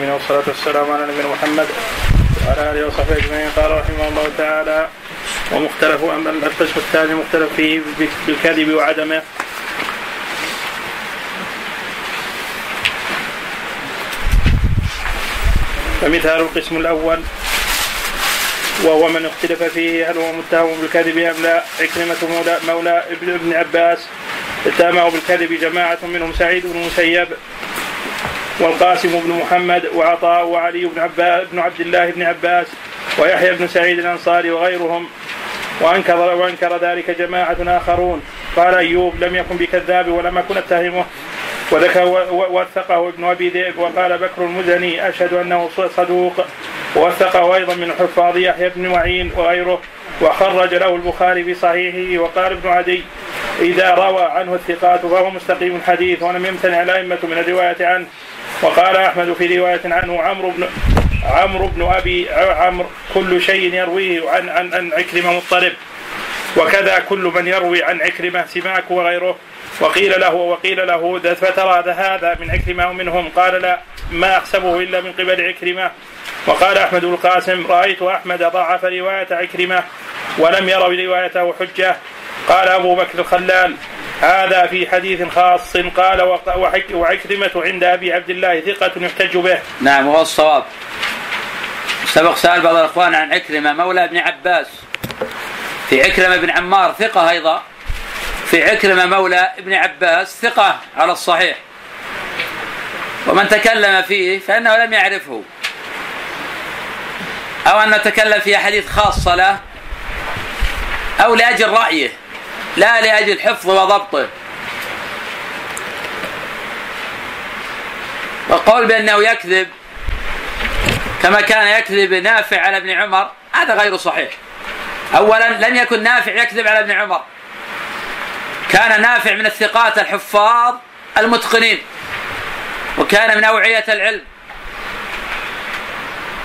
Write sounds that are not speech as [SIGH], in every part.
العالمين والصلاة والسلام على نبينا محمد وعلى آله وصحبه أجمعين. قال رحمه الله تعالى ومختلف أما القسم الثاني مختلف فيه بالكذب وعدمه. فمثال القسم الأول وهو من اختلف فيه هل هو متهم بالكذب أم لا. عكرمة مولى, مولى ابن عباس اتهمه بالكذب جماعة منهم سعيد بن المسيب. والقاسم بن محمد وعطاء وعلي بن عباس بن عبد الله بن عباس ويحيى بن سعيد الأنصاري وغيرهم. وانكر وأنكر ذلك جماعة آخرون. قال أيوب لم يكن بكذاب ولم أكن أتهمه. وذكر وثقه ابن أبي ذئب. وقال بكر المزني أشهد أنه صدوق. ووثقه أيضا من حفاظ يحيى بن معين وغيره. وخرج له البخاري في صحيحه وقال ابن عدي إذا روى عنه الثقات فهو مستقيم الحديث ولم يمتنع الائمه من الرواية عنه. وقال أحمد في رواية عنه عمرو بن عمرو بن أبي عمرو كل شيء يرويه عن عن عن عكرمة مضطرب وكذا كل من يروي عن عكرمة سماك وغيره. وقيل له وقيل له فترى هذا من عكرمة ومنهم قال لا ما أحسبه إلا من قبل عكرمة. وقال أحمد بن القاسم رأيت أحمد ضعف رواية عكرمة ولم يروا روايته حجة. قال أبو بكر الخلال هذا في حديث خاص قال وعكرمة عند أبي عبد الله ثقة يحتج به. نعم وهو الصواب. سبق سأل بعض الإخوان عن عكرمة مولى ابن عباس. في عكرمة بن عمار ثقة أيضا. في عكرمة مولى ابن عباس ثقة على الصحيح. ومن تكلم فيه فإنه لم يعرفه. أو أن نتكلم في حديث خاصة له أو لأجل رأيه. لا لأجل حفظه وضبطه. والقول بأنه يكذب كما كان يكذب نافع على ابن عمر هذا غير صحيح. أولا لم يكن نافع يكذب على ابن عمر. كان نافع من الثقات الحفاظ المتقنين وكان من أوعية العلم.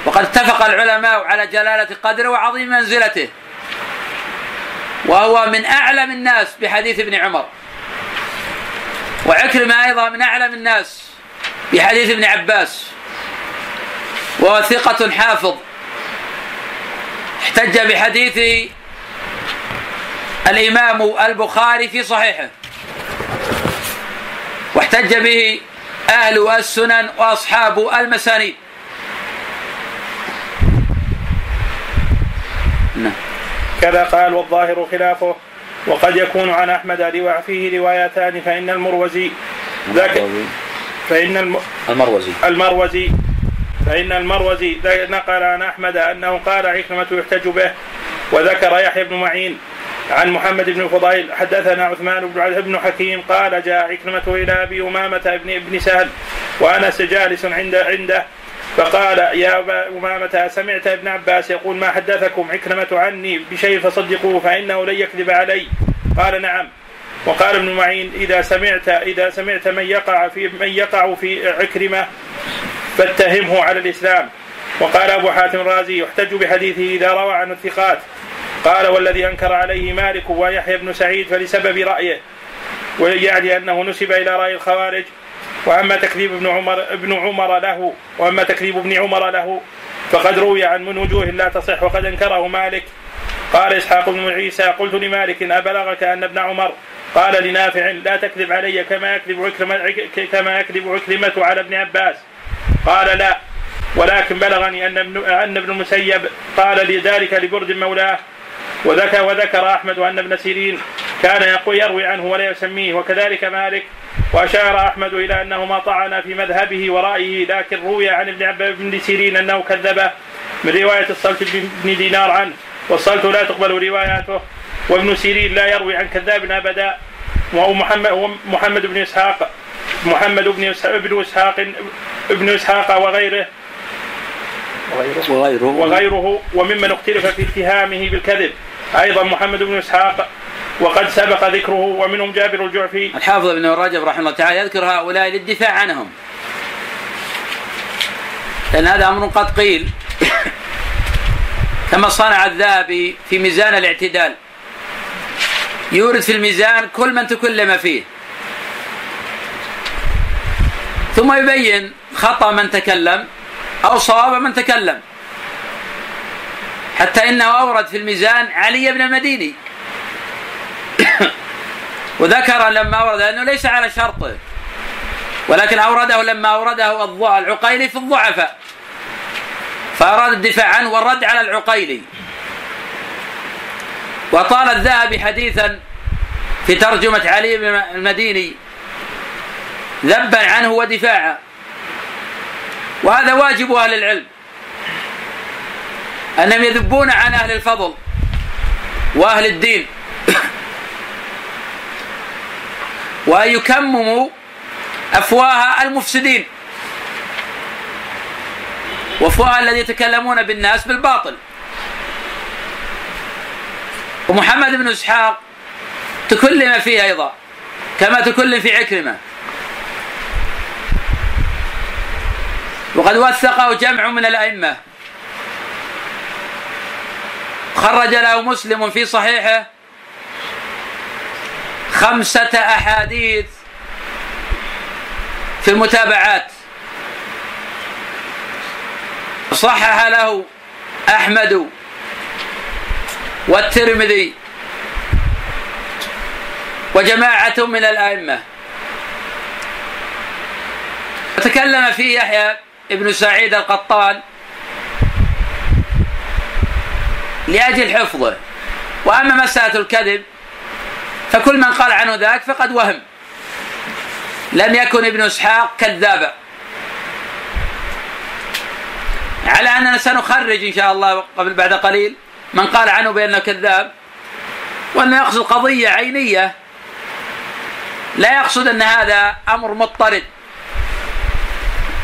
وقد اتفق العلماء على جلالة قدره وعظيم منزلته. وهو من أعلم الناس بحديث ابن عمر. وعكرمة أيضا من أعلم الناس بحديث ابن عباس. وهو ثقة حافظ. احتج بحديث الإمام البخاري في صحيحه. واحتج به أهل السنن وأصحاب المسانيد. كذا قال والظاهر خلافه. وقد يكون عن أحمد فيه روايتان فإن المروزي ذاك فإن الم... المروزي. المروزي. فإن المروزي نقل عن أحمد أنه قال عكرمة يحتج به وذكر يحيى بن معين عن محمد بن فضيل حدثنا عثمان بن بن حكيم قال جاء عكرمة إلى أبي أمامة بن ابن سهل وأنس جالس عند عنده فقال يا أبا أمامة سمعت ابن عباس يقول ما حدثكم؟ عكرمة عني بشيء فصدقوه فإنه لن يكذب علي. قال نعم. وقال ابن معين إذا سمعت إذا سمعت من يقع في من يقع في عكرمة فاتهمه على الإسلام. وقال أبو حاتم الرازي يحتج بحديثه إذا روى عن الثقات. قال والذي أنكر عليه مالك ويحيى بن سعيد فلسبب رأيه ويعني أنه نسب إلى رأي الخوارج. وأما تكذيب ابن عمر ابن عمر له وأما تكذيب ابن عمر له فقد روي عن من وجوه لا تصح وقد أنكره مالك. قال إسحاق بن عيسى قلت لمالك أبلغك أن ابن عمر قال لنافع لا تكذب علي كما يكذب عكرمة كما يكذب عكرمة على ابن عباس. قال لا ولكن بلغني أن ابن أن ابن المسيب قال لذلك لبرد مولاه وذكر وذكر أحمد أن ابن سيرين كان يقول يروي عنه ولا يسميه وكذلك مالك وأشار أحمد إلى أنه ما طعن في مذهبه ورأيه لكن روي عن ابن عباس بن سيرين أنه كذبه من رواية الصلت بن دينار عنه والصلت لا تقبل رواياته وابن سيرين لا يروي عن كذاب أبدا. وهو محمد محمد بن اسحاق محمد بن اسحاق ابن إسحاق وغيره وغيره. وغيره, وغيره وممن اختلف في اتهامه بالكذب. أيضا محمد بن إسحاق وقد سبق ذكره ومنهم جابر الجعفي. الحافظ ابن رجب رحمه الله تعالى يذكر هؤلاء للدفاع عنهم. لأن هذا أمر قد قيل. [COUGHS] كما صنع الذهبي في ميزان الاعتدال. يورد في الميزان كل من تكلم فيه. ثم يبين خطأ من تكلم. أو صواب من تكلم. حتى إنه أورد في الميزان علي بن المديني. [COUGHS] وذكر لما أورد أنه ليس على شرطه ولكن أورده لما أورده العقيلي في الضعفاء. فأراد الدفاع عنه والرد على العقيلي. وطال الذهبي حديثا في ترجمة علي بن المديني. ذبا عنه ودفاعا. وهذا واجب أهل العلم. أنهم يذبون عن أهل الفضل وأهل الدين. [COUGHS] وأن يكمموا أفواه المفسدين. وأفواه الذين يتكلمون بالناس بالباطل. ومحمد بن إسحاق تكلم فيه أيضا كما تكلم في عكرمة. وقد وثقه جمع من الأئمة. خرج له مسلم في صحيحه خمسة أحاديث في المتابعات. صحح له أحمد والترمذي وجماعة من الأئمة. وتكلم فيه يحيى ابن سعيد القطان لأجل حفظه. وأما مسألة الكذب فكل من قال عنه ذاك فقد وهم. لم يكن ابن إسحاق كذابا على أننا سنخرج إن شاء الله قبل بعد قليل من قال عنه بأنه كذاب وانه يقصد قضية عينية. لا يقصد أن هذا أمر مضطرد.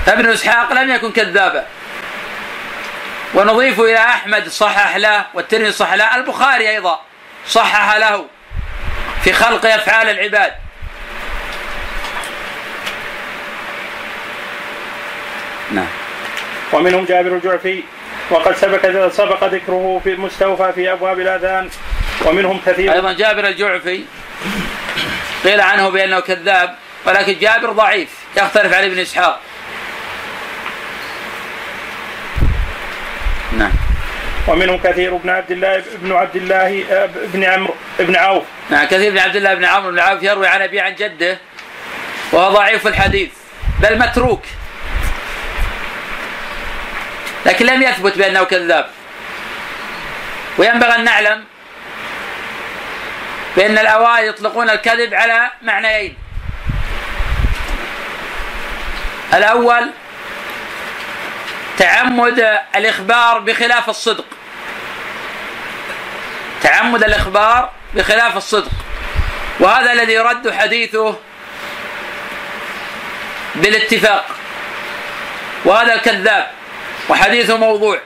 فابن إسحاق لم يكن كذابا. ونضيف إلى أحمد صحح له والترمذي صحح له البخاري أيضا صحح له في خلق أفعال العباد. نعم. ومنهم جابر الجعفي وقد سبق سبق ذكره في المستوفى في أبواب الآذان ومنهم كثير. أيضا جابر الجعفي قيل عنه بأنه كذاب ولكن جابر ضعيف يختلف عليه ابن إسحاق. نعم. ومنهم كثير بن عبد الله بن عبد الله بن عمرو بن عوف. نعم كثير بن عبد الله بن عمرو بن عوف يروي عن أبي عن جده وهو ضعيف الحديث بل متروك. لكن لم يثبت بأنه كذاب. وينبغي أن نعلم بأن الأوائل يطلقون الكذب على معنيين. الأول تعمد الإخبار بخلاف الصدق. تعمد الإخبار بخلاف الصدق. وهذا الذي يرد حديثه بالاتفاق. وهذا الكذاب. وحديثه موضوع.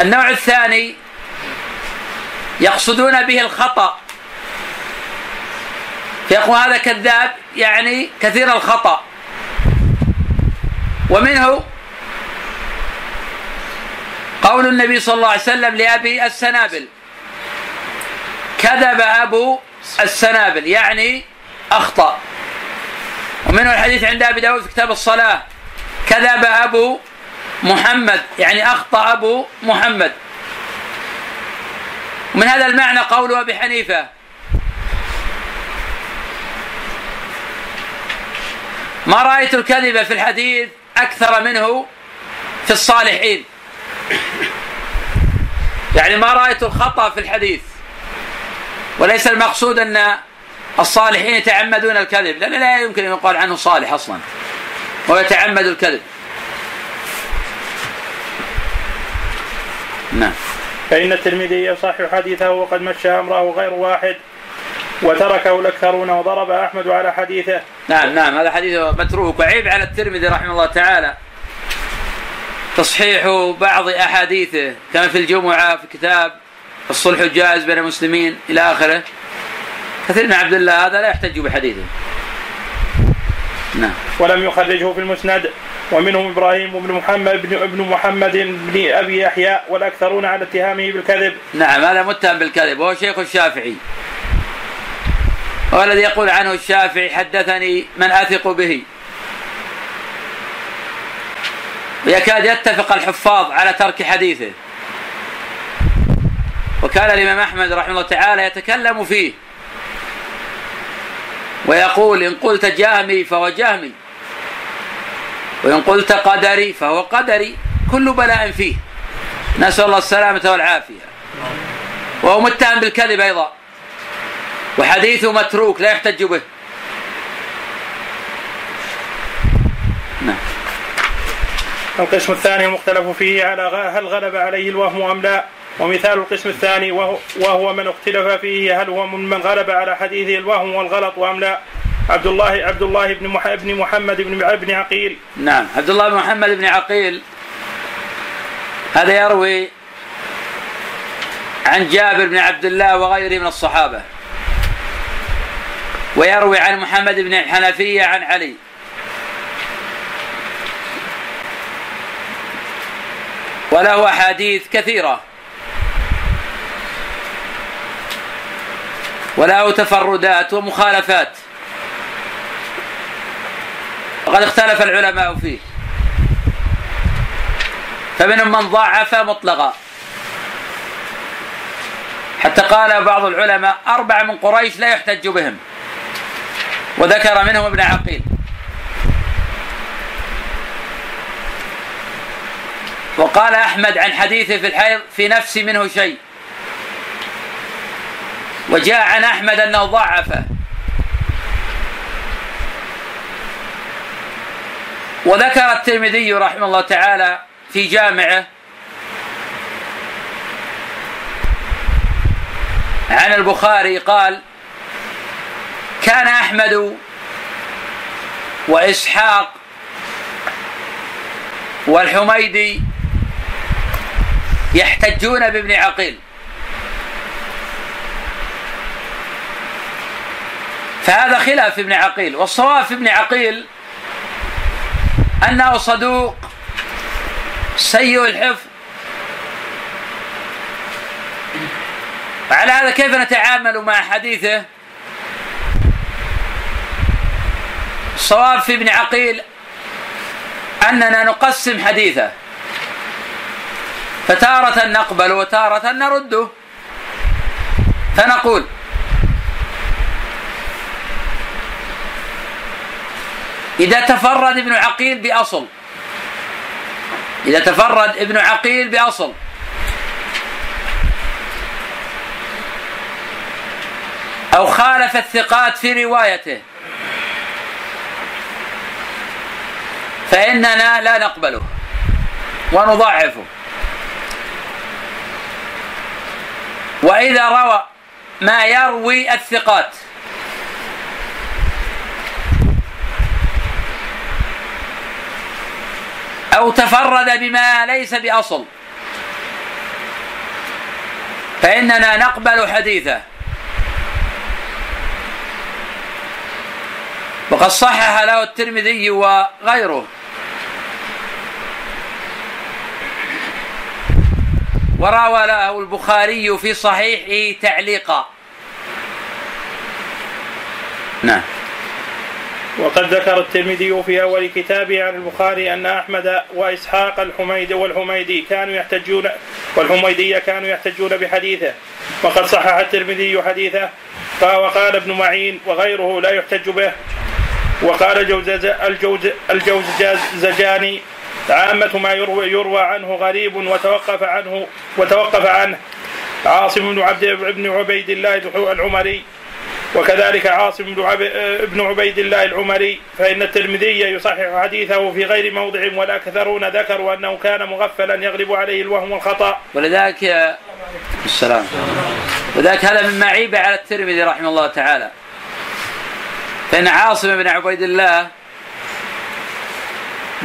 النوع الثاني يقصدون به الخطأ. فيقول هذا كذاب يعني كثير الخطأ. ومنه قول النبي صلى الله عليه وسلم لأبي السنابل. كذب أبو السنابل يعني أخطأ. ومنه الحديث عند أبي داود في كتاب الصلاة. كذب أبو محمد يعني أخطأ أبو محمد. ومن هذا المعنى قول أبي حنيفة. ما رأيت الكذب في الحديث؟ أكثر منه في الصالحين. يعني ما رأيت الخطأ في الحديث. وليس المقصود أن الصالحين يتعمدون الكذب لأن لا يمكن أن يقال عنه صالح أصلا. ويتعمد الكذب. نعم. فإن الترمذي يصح حديثه وقد مشى أمره غير واحد وتركه الأكثرون وضرب أحمد على حديثه. نعم نعم هذا حديث متروك وعيب على الترمذي رحمه الله تعالى تصحيح بعض أحاديثه كما في الجمعة في كتاب الصلح الجائز بين المسلمين إلى آخره كثير من عبد الله هذا لا يحتج بحديثه نعم ولم يخرجه في المسند ومنهم إبراهيم بن محمد بن ابن محمد بن أبي يحيى والأكثرون على اتهامه بالكذب. نعم هذا متهم بالكذب وهو شيخ الشافعي. هو الذي يقول عنه الشافعي حدثني من أثق به. ويكاد يتفق الحفاظ على ترك حديثه. وكان الإمام أحمد رحمه الله تعالى يتكلم فيه. ويقول إن قلت جهمي فهو جهمي. وإن قلت قدري فهو قدري. كل بلاء فيه. نسأل الله السلامة والعافية. وهو متهم بالكذب أيضا. وحديثه متروك لا يحتج به. نعم. القسم الثاني المختلف فيه على هل غلب عليه الوهم أم لا؟ ومثال القسم الثاني وهو, وهو من اختلف فيه هل هو من غلب على حديثه الوهم والغلط أم لا؟ عبد الله عبد الله بن بن محمد بن ابن عقيل. نعم. عبد الله بن محمد بن عقيل. هذا يروي عن جابر بن عبد الله وغيره من الصحابة. ويروي عن محمد بن الحنفيه عن علي. وله أحاديث كثيرة. وله تفردات ومخالفات. وقد اختلف العلماء فيه. فمنهم من ضعف مطلقا. حتى قال بعض العلماء أربعة من قريش لا يحتج بهم. وذكر منهم ابن عقيل. وقال أحمد عن حديثه في الحيض في نفسي منه شيء. وجاء عن أحمد أنه ضعفه وذكر الترمذي رحمه الله تعالى في جامعه عن البخاري قال كان أحمد وإسحاق والحميدي يحتجون بابن عقيل. فهذا خلاف ابن عقيل والصواب في ابن عقيل أنه صدوق سيء الحفظ. وعلى هذا كيف نتعامل مع حديثه؟ الصواب في ابن عقيل أننا نقسم حديثه. فتارة نقبل وتارة نرده فنقول إذا تفرد ابن عقيل بأصل إذا تفرد ابن عقيل بأصل. أو خالف الثقات في روايته. فإننا لا نقبله ونضعفه. وإذا روى ما يروي الثقات. أو تفرد بما ليس بأصل. فإننا نقبل حديثه. وقد صحح له الترمذي وغيره. وروى له البخاري في صحيحه تعليقا. نعم. وقد ذكر الترمذي في أول كتابه عن البخاري أن أحمد وإسحاق الحميدي والحميدي كانوا يحتجون والحميدية كانوا يحتجون بحديثه. وقد صحح الترمذي حديثه. وقال ابن معين وغيره لا يحتج به. وقال الجوز الجوز الجوزجاني عامة ما يروى, يروى عنه غريب وتوقف عنه وتوقف عنه. عاصم بن عبد بن عبيد الله العمري. وكذلك عاصم بن عبيد الله العمري. فإن الترمذي يصحح حديثه في غير موضع والأكثرون ذكروا أنه كان مغفلا يغلب عليه الوهم والخطأ. ولذلك السلام. ولذلك هذا مما عيب على الترمذي رحمه الله تعالى. فإن عاصم بن عبيد الله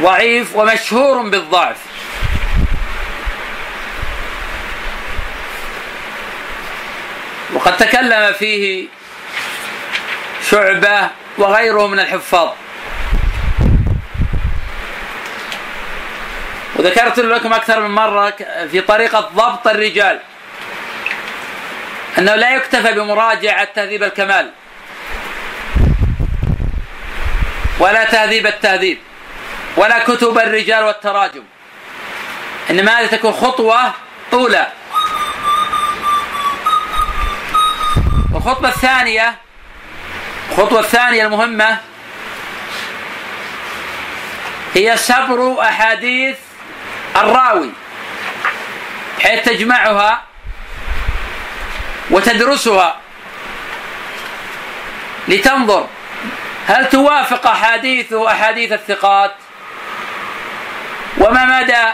ضعيف ومشهور بالضعف. وقد تكلم فيه شعبة وغيره من الحفاظ. وذكرت لكم أكثر من مرة في طريقة ضبط الرجال. أنه لا يكتفى بمراجعة تهذيب الكمال. ولا تهذيب التهذيب. ولا كتب الرجال والتراجم. إنما هذه تكون خطوة أولى والخطوة الثانية الخطوة الثانية المهمة هي سبر أحاديث الراوي. حيث تجمعها وتدرسها. لتنظر هل توافق أحاديثه أحاديث الثقات؟ وما مدى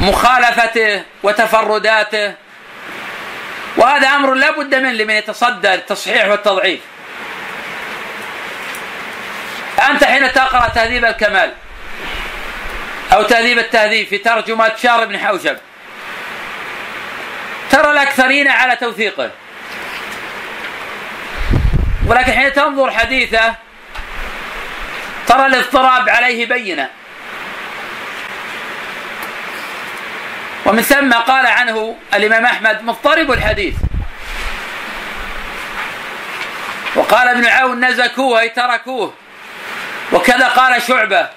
مخالفته وتفرداته؟ وهذا أمر لا بد منه لمن يتصدى التصحيح والتضعيف. أنت حين تقرأ تهذيب الكمال أو تهذيب التهذيب في ترجمة شار بن حوشب ترى الأكثرين على توثيقه. ولكن حين تنظر حديثه ترى الاضطراب عليه بينة. ومن ثم قال عنه الإمام أحمد مضطرب الحديث. وقال ابن عون نزكوه أي تركوه. وكذا قال شعبة.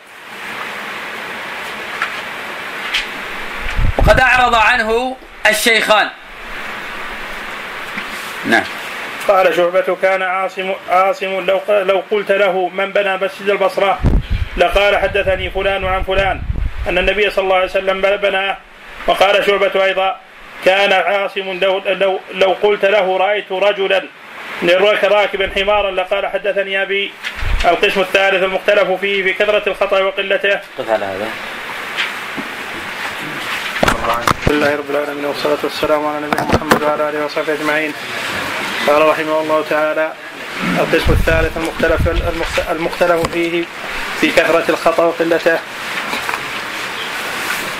وقد أعرض عنه الشيخان. نعم. قال شعبة كان عاصم عاصم لو لو قلت له من بنى مسجد البصرة لقال حدثني فلان عن فلان. أن النبي صلى الله عليه وسلم بناه وقال شعبة أيضا كان عاصم لو, لو, لو قلت له رأيت رجلا راكبا حمارا لقال حدثني أبي. القسم الثالث المختلف فيه في كثرة الخطأ وقلته. قف على هذا. الحمد لله رب العالمين والصلاة والسلام على نبينا محمد وعلى آله وصحبه أجمعين. قال رحمه الله تعالى القسم الثالث المختلف المختلف فيه في كثرة الخطأ وقلته.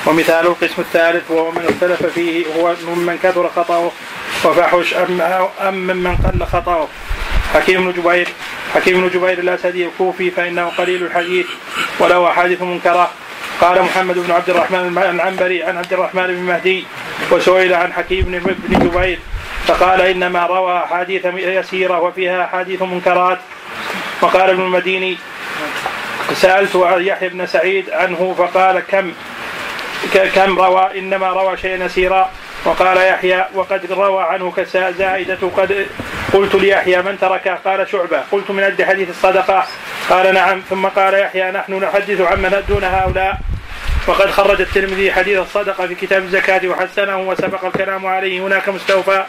ومثال القسم الثالث وهو من اختلف فيه هو ممن كثر خطأه وفحش أم, أم ممن قل خطأه. حكيم بن جبير حكيم بن جبير الأسدي الكوفي فإنه قليل الحديث وله أحاديث منكرة. قال محمد بن عبد الرحمن العنبري عن عبد الرحمن بن مهدي وسئل عن حكيم بن جبير فقال إنما روى أحاديث يسيرة وفيها أحاديث منكرات. وقال ابن المديني سألت يحيى بن سعيد عنه فقال كم؟ كم روى إنما روى شيئا يسيرا. وقال يحيى وقد روى عنه زائدة قد قلت ليحيى من ترك قال شعبة قلت من أجل حديث الصدقة. قال نعم ثم قال يحيى نحن نحدث عمن دون هؤلاء. وقد خرج الترمذي حديث الصدقة في كتاب الزكاة وحسنه وسبق الكلام عليه هناك مستوفى.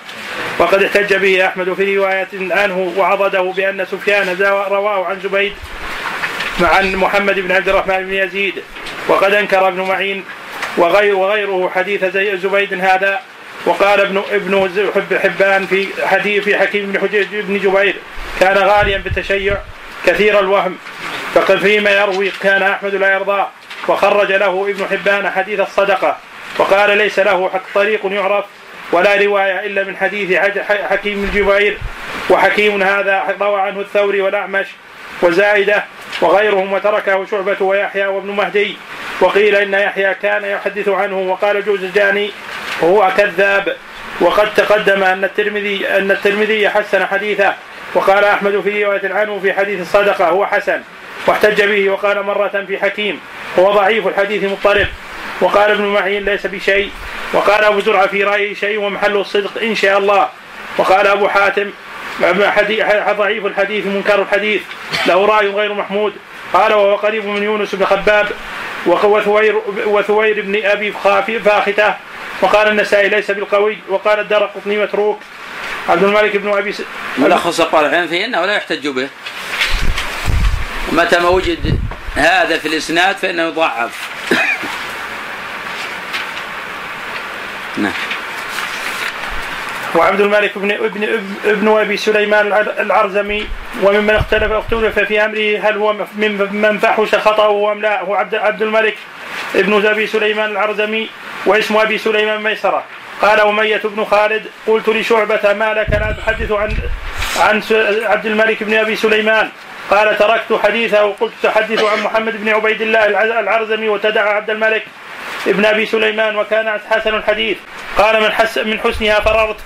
وقد احتج به أحمد في رواية عنه وعضده بأن سفيان رواه عن زبيد عن محمد بن عبد الرحمن بن يزيد. وقد أنكر ابن معين وغير وغيره حديث زبيد هذا. وقال ابن ابن حبان في حديث في حكيم بن بن جبير كان غاليا بالتشيع كثير الوهم. فقد فيما يروي كان أحمد لا يرضاه وخرج له ابن حبان حديث الصدقة. وقال ليس له حق طريق يعرف ولا رواية إلا من حديث حكيم بن جبير. وحكيم هذا روى عنه الثوري والأعمش. وزائده وغيرهم وتركه شعبة ويحيى وابن مهدي. وقيل إن يحيى كان يحدث عنه وقال جوزجاني هو كذاب. وقد تقدم أن الترمذي أن الترمذي حسن حديثه. وقال أحمد في رواية عنه في حديث الصدقه هو حسن. واحتج به وقال مرة في حكيم. هو ضعيف الحديث مضطرب. وقال ابن معين ليس بشيء. وقال أبو زرعة في رأيه شيء ومحل الصدق إن شاء الله. وقال أبو حاتم ضعيف الحديث منكر الحديث. له رأي غير محمود. قال وهو قريب من يونس بن خباب وثوير وثوير بن أبي فاخته. وقال النسائي ليس بالقوي. وقال الدار قطني متروك. عبد الملك بن أبي س... ملخص قال العلم فيه إنه لا يحتج به. ومتى ما وجد هذا في الإسناد فإنه يضعف. نعم. وعبد الملك بن ابن ابن أبي سليمان العرزمي وممن اختلف اختلف في أمره هل هو ممن فحش خطأه أم لا؟ هو عبد عبد الملك ابن أبي سليمان العرزمي واسم أبي سليمان ميسرة. قال أمية بن خالد قلت لشعبة ما لك؟ لا تحدث عن عن عبد الملك بن أبي سليمان. قال تركت حديثه. وقلت تحدث عن محمد بن عبيد الله العرزمي وتدعى عبد الملك ابن أبي سليمان وكان حسن الحديث. قال من حس من حسنها فررت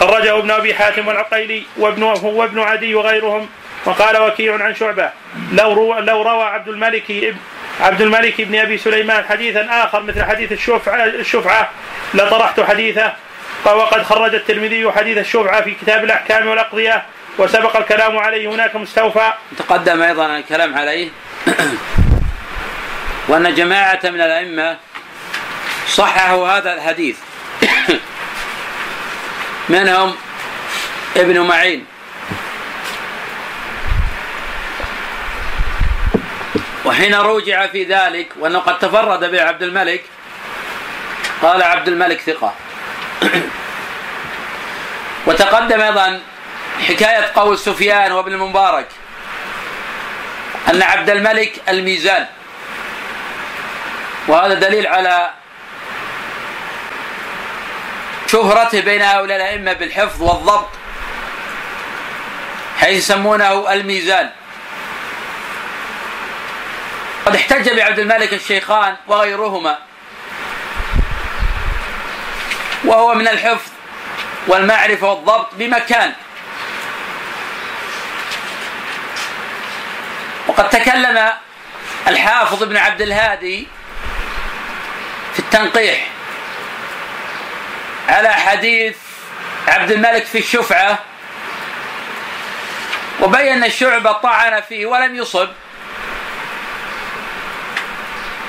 خرجه ابن أبي حاتم والعقيلي وابن وابن عدي وغيرهم. وقال وكيع عن شعبة. لو روى, لو روى عبد الملك عبد الملك بن أبي سليمان حديثا آخر مثل حديث الشفعه الشفعة. لطرحت حديثه. وقد خرج الترمذي حديث الشفعة في كتاب الأحكام والأقضية. وسبق الكلام عليه هناك مستوفى. تقدم أيضا الكلام عليه. وأن جماعة من الأئمة صححوا هذا الحديث. منهم ابن معين. وحين روجع في ذلك وأنه قد تفرد به عبد الملك قال عبد الملك ثقة. وتقدم أيضا حكاية قول سفيان وابن المبارك أن عبد الملك الميزان. وهذا دليل على شهرته بين هؤلاء الأئمة بالحفظ والضبط حيث يسمونه الميزان. قد احتج بعبد الملك الشيخان وغيرهما وهو من الحفظ والمعرفة والضبط بمكان. وقد تكلم الحافظ ابن عبد الهادي في التنقيح. على حديث عبد الملك في الشفعة وبين الشعبة طعن فيه ولم يصب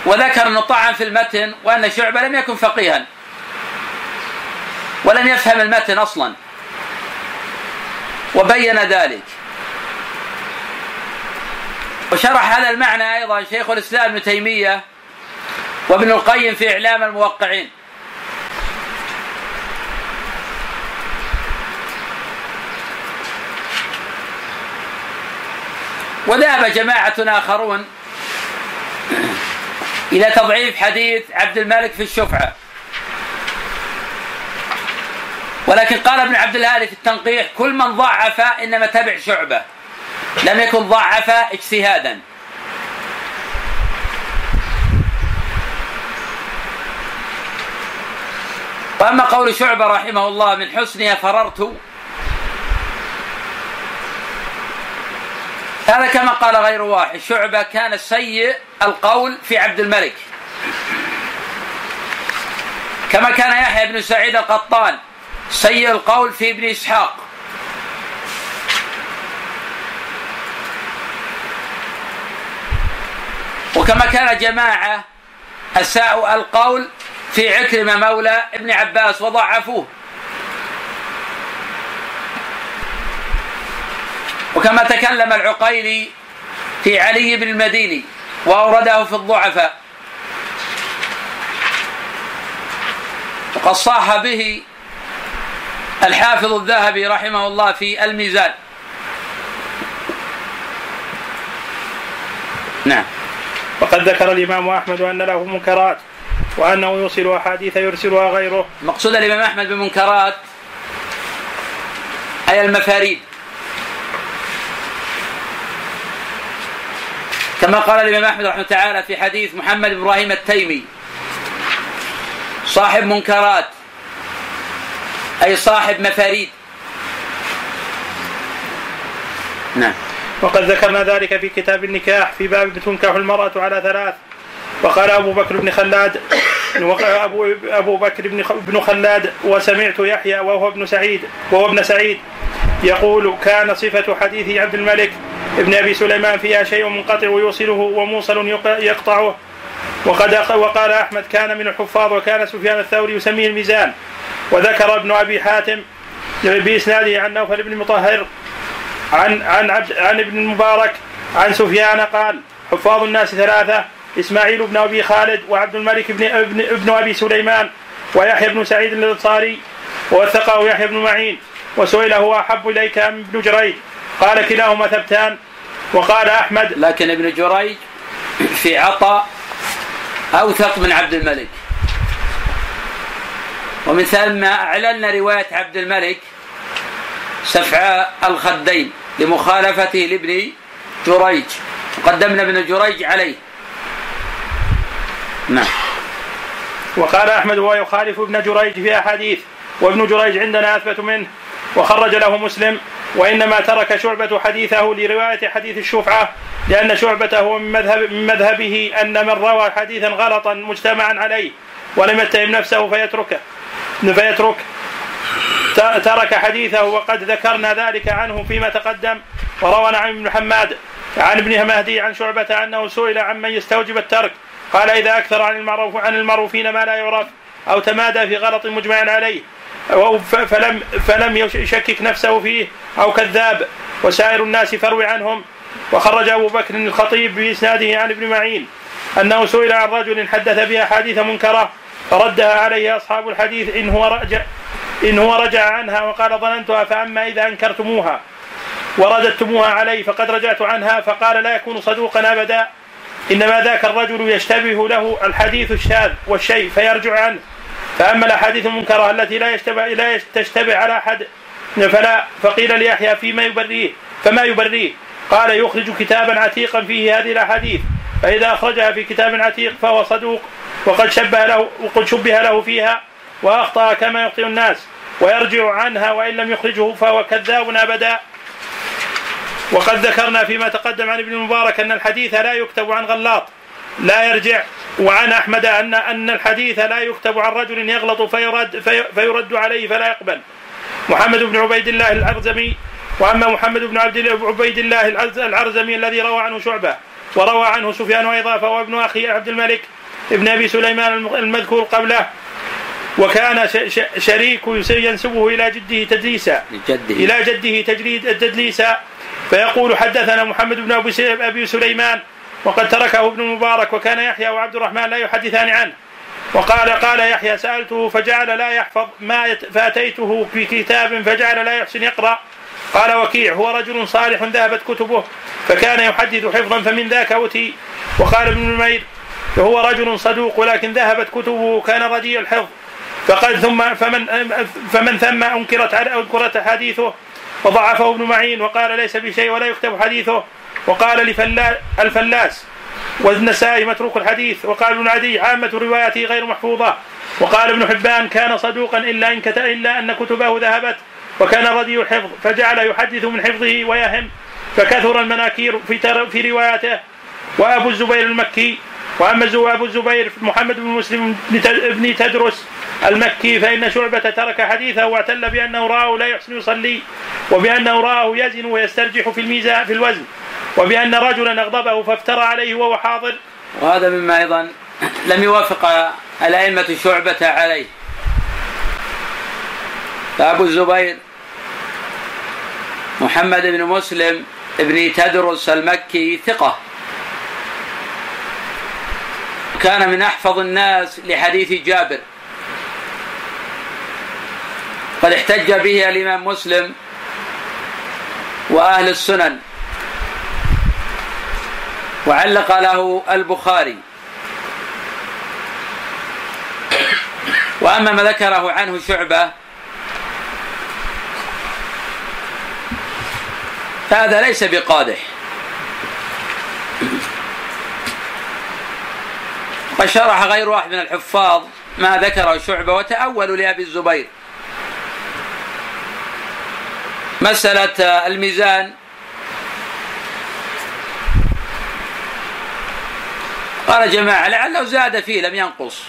وذكر أنه طعن في المتن وأن شعبة لم يكن فقيها ولم يفهم المتن أصلا. وبين ذلك. وشرح هذا المعنى أيضا شيخ الإسلام ابن تيمية وابن القيم في إعلام الموقعين. وذهب جماعة آخرون إلى تضعيف حديث عبد الملك في الشفعة. ولكن قال ابن عبد الهادي في التنقيح كل من ضعف إنما تبع شعبة لم يكن ضعف اجتهادا. وأما قول شعبة رحمه الله من حسنها فررت. هذا كما قال غير واحد. شعبة كان سيء القول في عبد الملك. كما كان يحيى بن سعيد القطان سيء القول في ابن إسحاق. وكما كان جماعة أساءوا القول في عكرمة مولى ابن عباس وضعفوه. وكما تكلم العقيلي في علي بن المديني وأورده في الضعفاء. وقد صاح به الحافظ الذهبي رحمه الله في الميزان. نعم. وقد ذكر الإمام أحمد أن له منكرات. وأنه يوصل أحاديث يرسلها غيره. مقصود الإمام أحمد بمنكرات أي المفاريد. كما قال الإمام أحمد رحمه تعالى في حديث محمد بن إبراهيم التيمي صاحب منكرات أي صاحب مفاريد. نعم. وقد ذكرنا ذلك في كتاب النكاح في باب تنكح المرأة على ثلاث. وقال أبو بكر بن خلاد أبو أبو بكر بن خلاد وسمعت يحيى وهو ابن سعيد وهو ابن سعيد يقول كان صفة حديث عبد الملك ابن أبي سليمان فيها شيء منقطع يوصله وموصل يقطعه. وقد وقال أحمد كان من الحفاظ وكان سفيان الثوري يسميه الميزان. وذكر ابن أبي حاتم بإسناده عن نوفل بن مطهر عن عن عبد عن ابن المبارك عن سفيان قال حفاظ الناس ثلاثة إسماعيل بن أبي خالد وعبد الملك بن ابن, ابن أبي سليمان ويحيى بن سعيد الأنصاري ووثقه يحيى بن معين وسئل هو أحب إليك أم ابن جريج؟ قال كلاهما ثبتان. وقال أحمد لكن ابن جريج في عطاء أوثق من عبد الملك. ومن ثم أعللنا رواية عبد الملك سفعاء الخدين لمخالفته لابن جريج. وقدمنا ابن جريج عليه. نعم. وقال أحمد هو يخالف ابن جريج في أحاديث وابن جريج عندنا أثبت منه وخرج له مسلم وإنما ترك شعبة حديثه لرواية حديث الشفعة لأن شعبة هو من, مذهب من مذهبه أن من روى حديثا غلطا مجتمعا عليه ولم يتهم نفسه فيتركه. فيترك. ترك حديثه وقد ذكرنا ذلك عنه فيما تقدم وروى عن ابن حماد عن ابن مهدي عن شعبة أنه سئل عمن يستوجب الترك قال إذا أكثر عن المعروف عن المعروفين ما لا يعرف أو تمادى في غلط مجمع عليه فلم فلم يشكك نفسه فيه أو كذاب وسائر الناس فروي عنهم. وخرج أبو بكر الخطيب بإسناده عن ابن معين أنه سئل عن رجل حدث بأحاديث منكرة فردها عليه أصحاب الحديث إن هو رجع إن هو رجع عنها وقال ظننتها فأما إذا أنكرتموها. ورددتموها علي فقد رجعت عنها فقال لا يكون صدوقا أبدا. إنما ذاك الرجل يشتبه له الحديث الشاذ والشيء فيرجع عنه. فأما الأحاديث المنكرة التي لا يشتبه لا تشتبه على أحد فلا فقيل ليحيى فيما يبريه. فما يبريه؟ قال يخرج كتابا عتيقا فيه هذه الأحاديث. فإذا أخرجها في كتاب عتيق فهو صدوق وقد شبه له وقد شبه له فيها وأخطأ كما يخطئ الناس ويرجع عنها وإن لم يخرجه فهو كذاب أبدا. وقد ذكرنا فيما تقدم عن ابن المبارك أن الحديث لا يكتب عن غلاط لا يرجع. وعن أحمد أن أن الحديث لا يكتب عن رجل يغلط فيرد في فيرد عليه فلا يقبل. محمد بن عبيد الله العرزمي وأما محمد بن عبد عبيد الله العرزمي الذي روى عنه شعبة وروى عنه سفيان أيضا فهو ابن أخي عبد الملك ابن أبي سليمان المذكور قبله. وكان شريك ينسبه إلى جده تدليسا. إلى جده تجريد تدليسا. فيقول حدثنا محمد بن أبي سليمان وقد تركه ابن المبارك وكان يحيى وعبد الرحمن لا يحدثان عنه. وقال قال يحيى سألته فجعل لا يحفظ ما فأتيته في كتاب فجعل لا يحسن يقرأ. قال وكيع هو رجل صالح ذهبت كتبه فكان يحدث حفظا فمن ذاك أوتي. وقال ابن نمير هو رجل صدوق ولكن ذهبت كتبه كان رديء الحفظ. فقال ثم فمن فمن ثم انكرت أنكرت حديثه. وضعفه ابن معين وقال ليس بشيء ولا يكتب حديثه. وقال لفلا الفلاس والنسائي متروك الحديث وقال ابن عدي عامة رواياته غير محفوظة. وقال ابن حبان كان صدوقا إلا إن إلا أن كتبه ذهبت وكان ردي الحفظ فجعل يحدث من حفظه ويهم فكثر المناكير في في رواياته. وأبو الزبير المكي وأما ابو الزبير محمد بن مسلم بن تدرس المكي فإن شعبة ترك حديثه واعتل بأنه رآه لا يحسن يصلي وبأنه رآه يزن ويسترجح في الميزان في الوزن وبأن رجلا أغضبه فافترى عليه وهو حاضر. وهذا مما أيضا لم يوافق الأئمة شعبة عليه. فأبو الزبير محمد بن مسلم بن تدرس المكي ثقة. كان من أحفظ الناس لحديث جابر. قد احتج به الإمام مسلم وأهل السنن. وعلق له البخاري. وأما ما ذكره عنه شعبة فهذا ليس بقادح. وشرح غير واحد من الحفاظ ما ذكره شعبة وتأولوا لأبي الزبير. مسألة الميزان. قال جماعة لعله زاد فيه لم ينقص.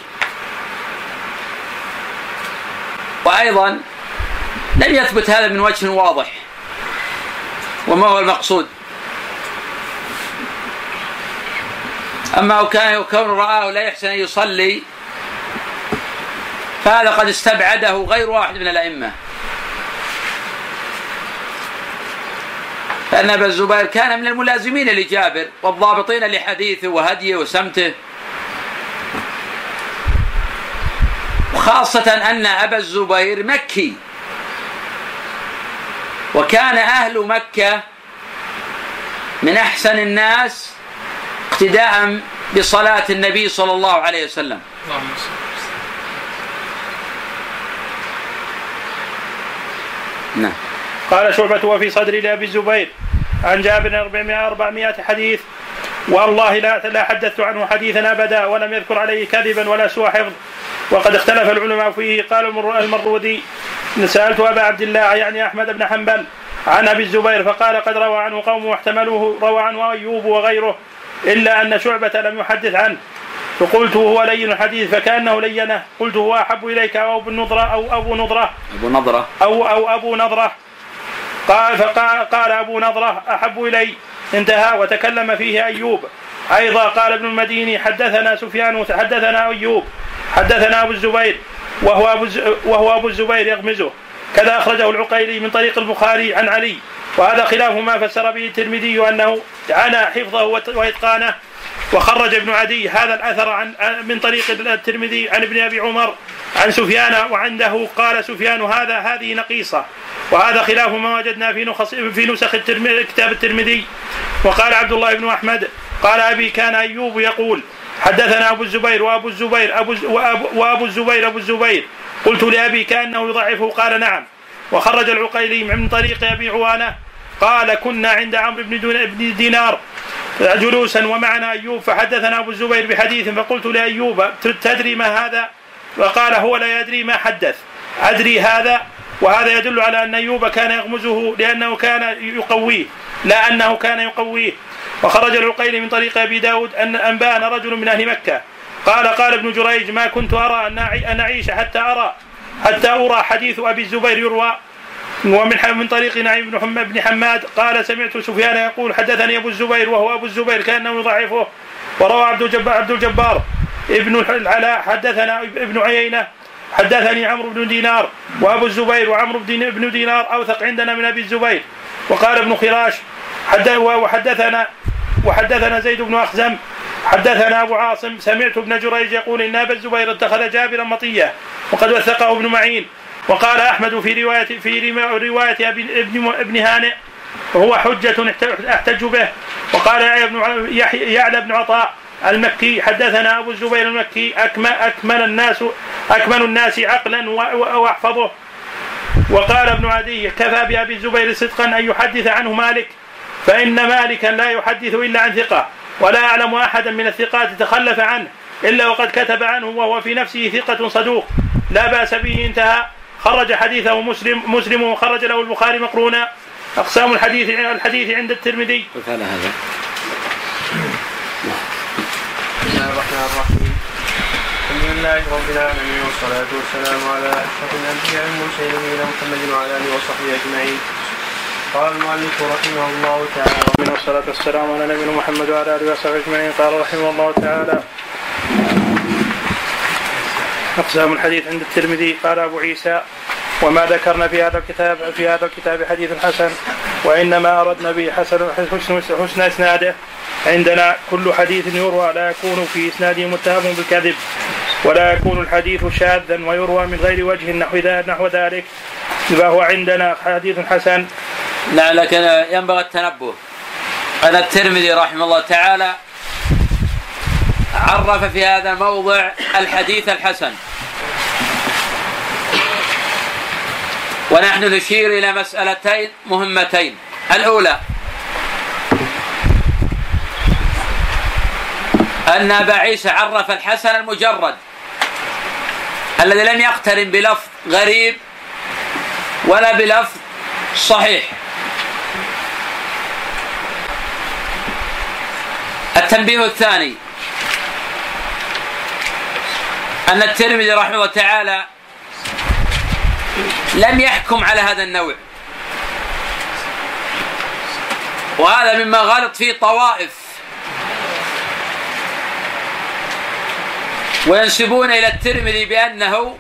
وأيضا لم يثبت هذا من وجه واضح وما هو المقصود. أما كان كون رآه لا يحسن أن يصلي فهذا قد استبعده غير واحد من الأئمة. فأن أبا الزبير كان من الملازمين لجابر والضابطين لحديثه وهديه وسمته. وخاصة أن أبا الزبير مكي. وكان أهل مكة من أحسن الناس اقتداء بصلاة النبي صلى الله عليه وسلم. نعم. قال شعبة وفي صدر لأبي الزبير عن جابر 400 400 حديث والله لا لا حدثت عنه حديثا أبدا ولم يذكر عليه كذبا ولا سوء حفظ. وقد اختلف العلماء فيه قال المرودي سألت أبا عبد الله يعني أحمد بن حنبل عن أبي الزبير فقال قد روى عنه قوم واحتملوه روى عنه أيوب وغيره. إلا أن شعبة لم يحدث عنه. فقلت هو لين الحديث فكأنه لينه. قلت هو أحب إليك أو أبو النضرة أو أبو نضرة؟ أبو نضرة. أو أو أبو نضرة. قال فقال قال أبو نضرة أحب إلي. انتهى وتكلم فيه أيوب. أيضا قال ابن المديني حدثنا سفيان حدثنا أيوب حدثنا أبو الزبير وهو أبو وهو أبو الزبير يغمزه. كذا أخرجه العقيلي من طريق البخاري عن علي. وهذا خلاف ما فسر به الترمذي أنه عانى حفظه وإتقانه وخرج ابن عدي هذا الأثر عن من طريق الترمذي عن ابن أبي عمر عن سفيان وعنده قال سفيان هذا هذه نقيصة. وهذا خلاف ما وجدنا في نخص في نسخ كتاب الترمذي. وقال عبد الله بن أحمد قال أبي كان أيوب يقول حدثنا أبو الزبير وأبو الزبير أبو وأبو, الزبير أبو الزبير. قلت لأبي كأنه يضعفه؟ قال نعم. وخرج العقيلي من طريق أبي عوانة قال كنا عند عمرو بن دينار جلوسا ومعنا أيوب فحدثنا أبو الزبير بحديث فقلت لايوب تدري ما هذا؟ وقال هو لا يدري ما حدث. أدري هذا وهذا يدل على أن أيوب كان يغمزه لأنه كان يقويه لا أنه كان يقويه. وخرج العقيل من طريق أبي داود أن أنبأنا رجل من أهل مكة. قال قال ابن جريج ما كنت أرى أن أعيش حتى ارى حتى أرى حديث أبي الزبير يروى ومن من طريق نعيم بن حماد بن حماد قال سمعت سفيان يقول حدثني أبو الزبير وهو أبو الزبير كأنه يضعفه. وروى عبد الجبار عبد الجبار ابن العلاء حدثنا ابن عيينة حدثني عمرو بن دينار وأبو الزبير وعمرو بن دينار أوثق عندنا من أبي الزبير. وقال ابن خراش وحدثنا وحدثنا زيد بن أخزم حدثنا أبو عاصم سمعت ابن جريج يقول إن أبا الزبير اتخذ جابرا مطية وقد وثقه ابن معين. وقال أحمد في روايه في رواية ابن ابن هانئ وهو حجة احتج به. وقال يعلى بن عطاء المكي حدثنا أبو الزبير المكي اكمل أكمل الناس أكمل الناس عقلا وأحفظه. وقال ابن عدي كفى بأبي الزبير صدقا أن يحدث عنه مالك فإن مالكا لا يحدث إلا عن ثقة ولا أعلم احدا من الثقات تخلف عنه إلا وقد كتب عنه وهو في نفسه ثقة صدوق. لا بأس به انتهى. خرج حديثه مسلم مسلم وخرج له البخاري مقرونا أقسام الحديث الحديث عند الترمذي. هذا هذا. بسم الله الرحمن الرحيم. الحمد لله رب العالمين والصلاة والسلام على أشرف الأنبياء والمرسلين نبينا محمد وعلى آله وصحبه أجمعين. قال المؤلف رحمه الله تعالى من والصلاة والسلام على نبينا محمد وعلى آله وصحبه أجمعين قال رحمه الله تعالى أقسام الحديث عند الترمذي قال أبو عيسى وما ذكرنا في هذا الكتاب في هذا الكتاب حديث حسن وإنما أردنا به حسن حسن, حسن إسناده. عندنا كل حديث يروى لا يكون في إسناده متهم بالكذب ولا يكون الحديث شاذا ويروى من غير وجه نحو نحو ذلك. فهو عندنا حديث حسن. لا لكن ينبغي التنبه. أن الترمذي رحمه الله تعالى عرف في هذا الموضع الحديث الحسن. ونحن نشير إلى مسألتين مهمتين. الأولى أن أبا عيسى عرف الحسن المجرد الذي لم يقترن بلفظ غريب ولا بلفظ صحيح. التنبيه الثاني أن الترمذي رحمه الله تعالى لم يحكم على هذا النوع. وهذا مما غلط فيه طوائف. وينسبون إلى الترمذي بأنه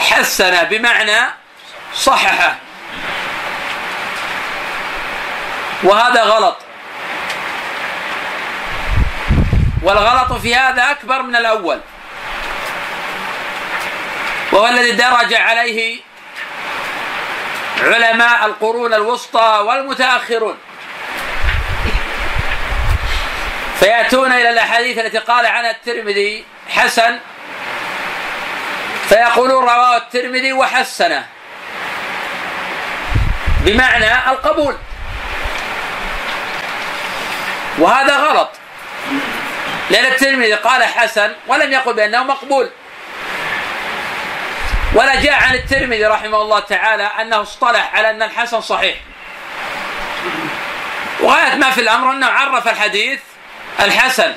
حسن بمعنى صححه. وهذا غلط. والغلط في هذا أكبر من الأول. وهو الذي درج عليه علماء القرون الوسطى والمتأخرون. فيأتون إلى الأحاديث التي قال عنها الترمذي حسن فيقولون رواه الترمذي وحسنه بمعنى القبول. وهذا غلط. لأن الترمذي قال حسن ولم يقل بأنه مقبول. ولا جاء عن الترمذي رحمه الله تعالى أنه اصطلح على أن الحسن صحيح. وغاية ما في الأمر أنه عرف الحديث الحسن.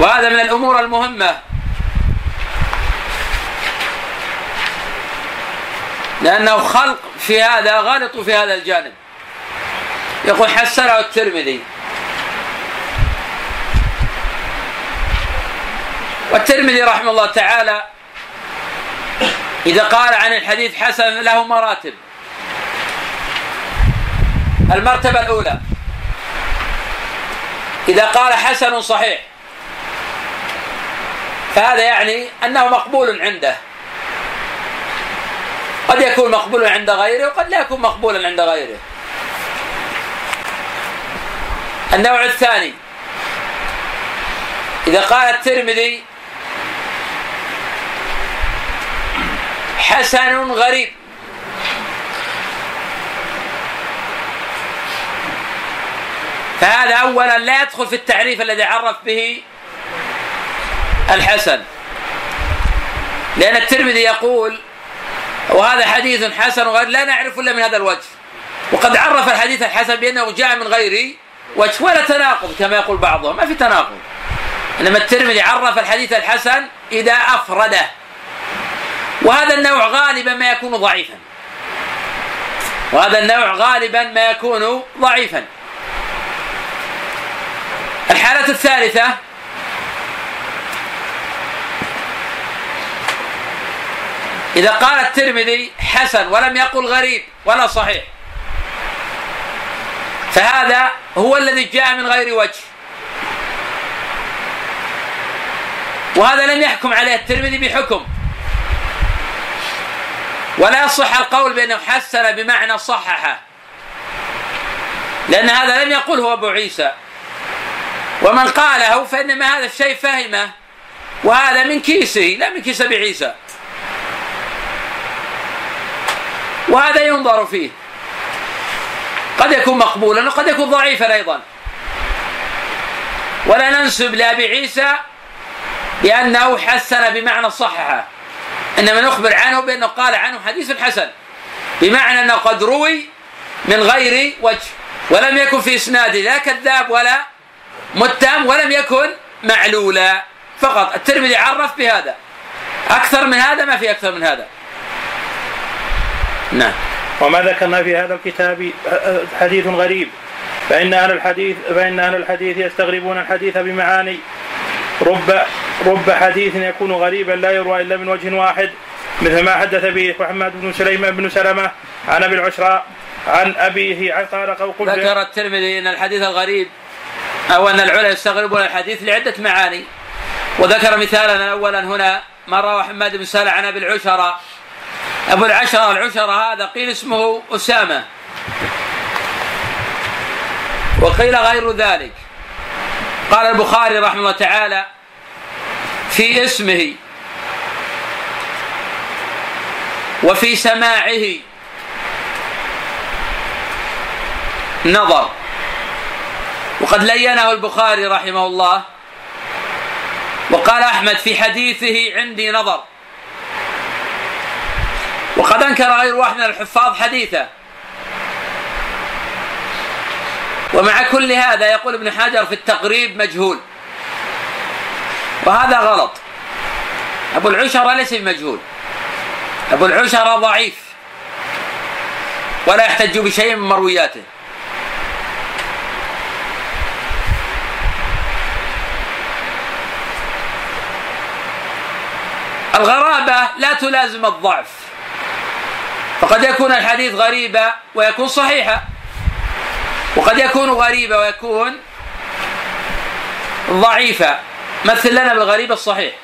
وهذا من الأمور المهمة. لأنه خلق في هذا غلطوا في هذا الجانب. يقول حسنه الترمذي. والترمذي رحمه الله تعالى إذا قال عن الحديث حسن له مراتب. المرتبة الأولى. إذا قال حسن صحيح. فهذا يعني أنه مقبول عنده. قد يكون مقبولا عند غيره وقد لا يكون مقبولا عند غيره. النوع الثاني. إذا قال الترمذي حسن غريب. فهذا اولا لا يدخل في التعريف الذي عرف به الحسن. لأن الترمذي يقول وهذا حديث حسن غير لا نعرف إلا من هذا الوجه. وقد عرف الحديث الحسن بأنه جاء من غير وجه ولا تناقض كما يقول بعضهم ما في تناقض. إنما الترمذي عرف الحديث الحسن إذا أفرده. وهذا النوع غالبا ما يكون ضعيفا. وهذا النوع غالبا ما يكون ضعيفا. الحالة الثالثة إذا قال الترمذي حسن ولم يقل غريب ولا صحيح فهذا هو الذي جاء من غير وجه. وهذا لم يحكم عليه الترمذي بحكم. ولا يصح القول بأنه حسن بمعنى صححه لأن هذا لم يقله أبو عيسى. ومن قاله فإنما هذا الشيء فهمه. وهذا من كيسه لا من كيس أبي عيسى. وهذا ينظر فيه. قد يكون مقبولا وقد يكون ضعيفا أيضا. ولا ننسب لأبي عيسى بأنه حسن بمعنى صححه إنما نخبر عنه بأنه قال عنه حديث حسن. بمعنى أنه قد روي من غير وجه ولم يكن في إسناده لا كذاب ولا متهم ولم يكن معلولا. فقط الترمذي عرف بهذا. أكثر من هذا ما في أكثر من هذا. نعم. وما ذكرنا في هذا الكتاب حديث غريب. فإن أهل الحديث فإن أهل الحديث يستغربون الحديث بمعاني. رب رب حديث يكون غريبا لا يروى إلا من وجه واحد مثل ما حدث به محمد بن سليمان بن سلمة عن أبي العشراء عن أبيه عن قال قلت ذكر الترمذي إن الحديث الغريب أو أن العلماء يستغربون الحديث لعدة معاني. وذكر مثالا اولا هنا ما روى حماد بن سلمة عن أبي العشراء أبو العشرة العشرة هذا قيل اسمه أسامة. وقيل غير ذلك. قال البخاري رحمه الله تعالى في اسمه وفي سماعه نظر. وقد لينه البخاري رحمه الله وقال أحمد في حديثه عندي نظر. وقد أنكر غير واحد من الحفاظ حديثه. ومع كل هذا يقول ابن حجر في التقريب مجهول. وهذا غلط. أبو العشرة ليس بمجهول. أبو العشرة ضعيف. ولا يحتج بشيء من مروياته. الغرابة لا تلازم الضعف. فقد يكون الحديث غريبا ويكون صحيحا. وقد يكون غريبا ويكون ضعيفا. مثل لنا بالغريب الصحيح.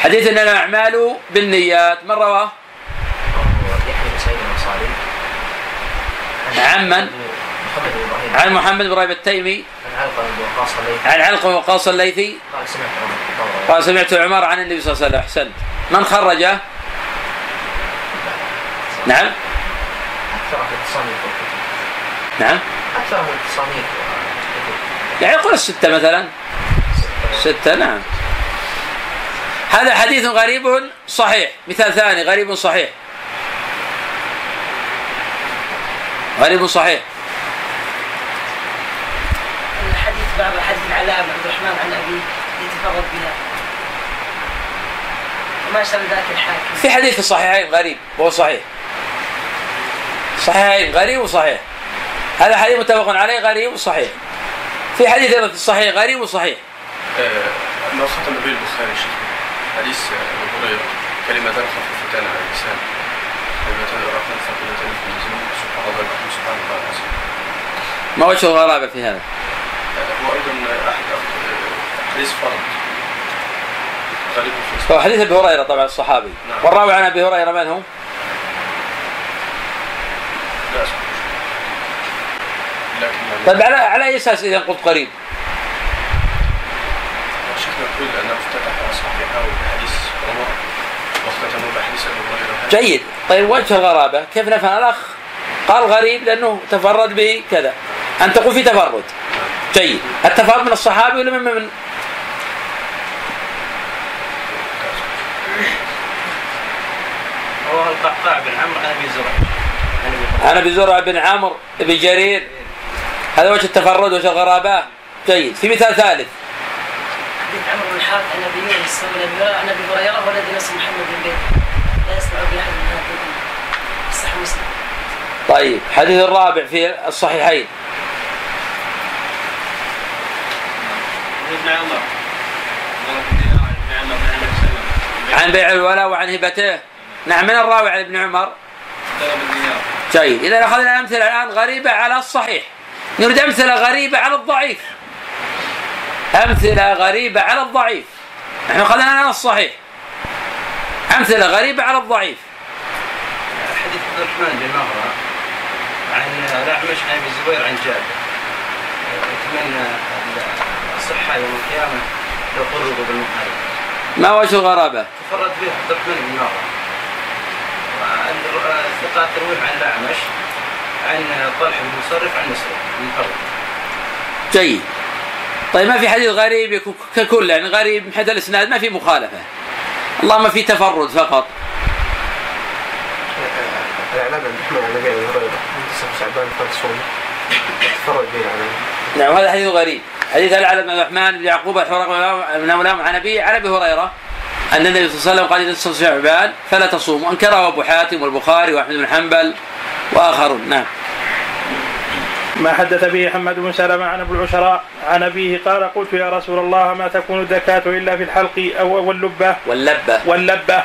حديث إن الأعمال بالنيات. من رواه؟ عن من؟ عن محمد بن إبراهيم التيمي. عن علقمه وقاص الليثي. قال سمعت عمر عن النبي صلى الله عليه وسلم. أحسنت. من خرجه؟ نعم. أكثر في التصانيف نعم. أكثر في التصانيف يعني قل الستة مثلا. ستة نعم. هذا حديث غريب صحيح. مثال ثاني غريب صحيح. غريب صحيح. الحديث بعض حديث العلاء بن عبد الرحمن عن ابيه يتفرد بها. وما شر ذاك الحاكم. في حديث الصحيحين غريب وهو صحيح. صحيحين غريب وصحيح. هذا حديث متفق عليه غريب وصحيح. في حديث أيضا في الصحيح غريب وصحيح. ما ختم به البخاري حديث أبو هريرة كلمتان خفيفتان على اللسان كلمتان رقم ثقيلتان في الميزان سبحان الله العظيم سبحان الله. العظيم ما وجه الغرابة في هذا؟ هو أيضا أحد حديث فرد. هو حديث أبي هريرة طبعا الصحابي. نعم. والراوي عن أبي هريرة من هو؟ لا طيب على على أي أساس إذا قلت قريب؟ شيخنا يقول انه افتتح صحيحه بحديث عمر واختتموا بحديث أبي هريرة جيد. طيب وجه الغرابه كيف نفهم؟ الأخ قال غريب لأنه تفرد به كذا. أنت تقول في تفرد. جيد. التفرد من الصحابي ولا من من هو القعقاع بن عمرو عن ابي زرع عن ابي أنا بزرع بن عمرو بن جرير. هذا وجه التفرد وجه الغرابة. جيد. في مثال ثالث. حديث عمرو بن الحارث عن أبي يونس عن ابي هريره عن أبي هريرة والذي نفس محمد بن بيت لا يسمع بأحد من هذه صح مسلم. طيب. حديث الرابع في الصحيحين. ابن عمر عمر عن بيع الولاء وعن هبته. نعم من الراوي عن ابن عمر؟ جيد. إذا أخذنا أمثلة الآن غريبة على الصحيح. نريد أمثلة غريبة على الضعيف. أمثلة غريبة على الضعيف. نحن اخذنا الان الصحيح. أمثلة غريبة على الضعيف. حديث عبد الرحمن بن مهرة عن الأعمش عن أبي الزبير عن جابر. يتمنى الصحة يوم القيامة لو قربوا بالمحارب ما وجه الغرابة؟ تفرد به عبد الرحمن بن مهرة الثقات تروي عن الأعمش عن طلحة بن مصرف عن منفرد جيد طيب ما في حديث غريب يكون ككل يعني غريب من حيث الاسناد ما في مخالفه اللهم في تفرد فقط الإعلام عن الرحمن عن أبي هريرة منتصف شعبان تفرد به على نعم هذا حديث غريب حديث العلم بن الرحمن بن يعقوب الحرق بن أولام عن أبي عن أبي هريرة أن النبي صلى الله عليه وسلم قال نصف شعبان فلا تصوم وأنكره أبو حاتم والبخاري وأحمد بن حنبل وآخرون نعم. ما حدث به حماد بن سلمة عن ابو العشراء عن أبيه قال قلت يا رسول الله ما تكون الزكاة إلا في الحلق أو واللبة. واللبة. واللبة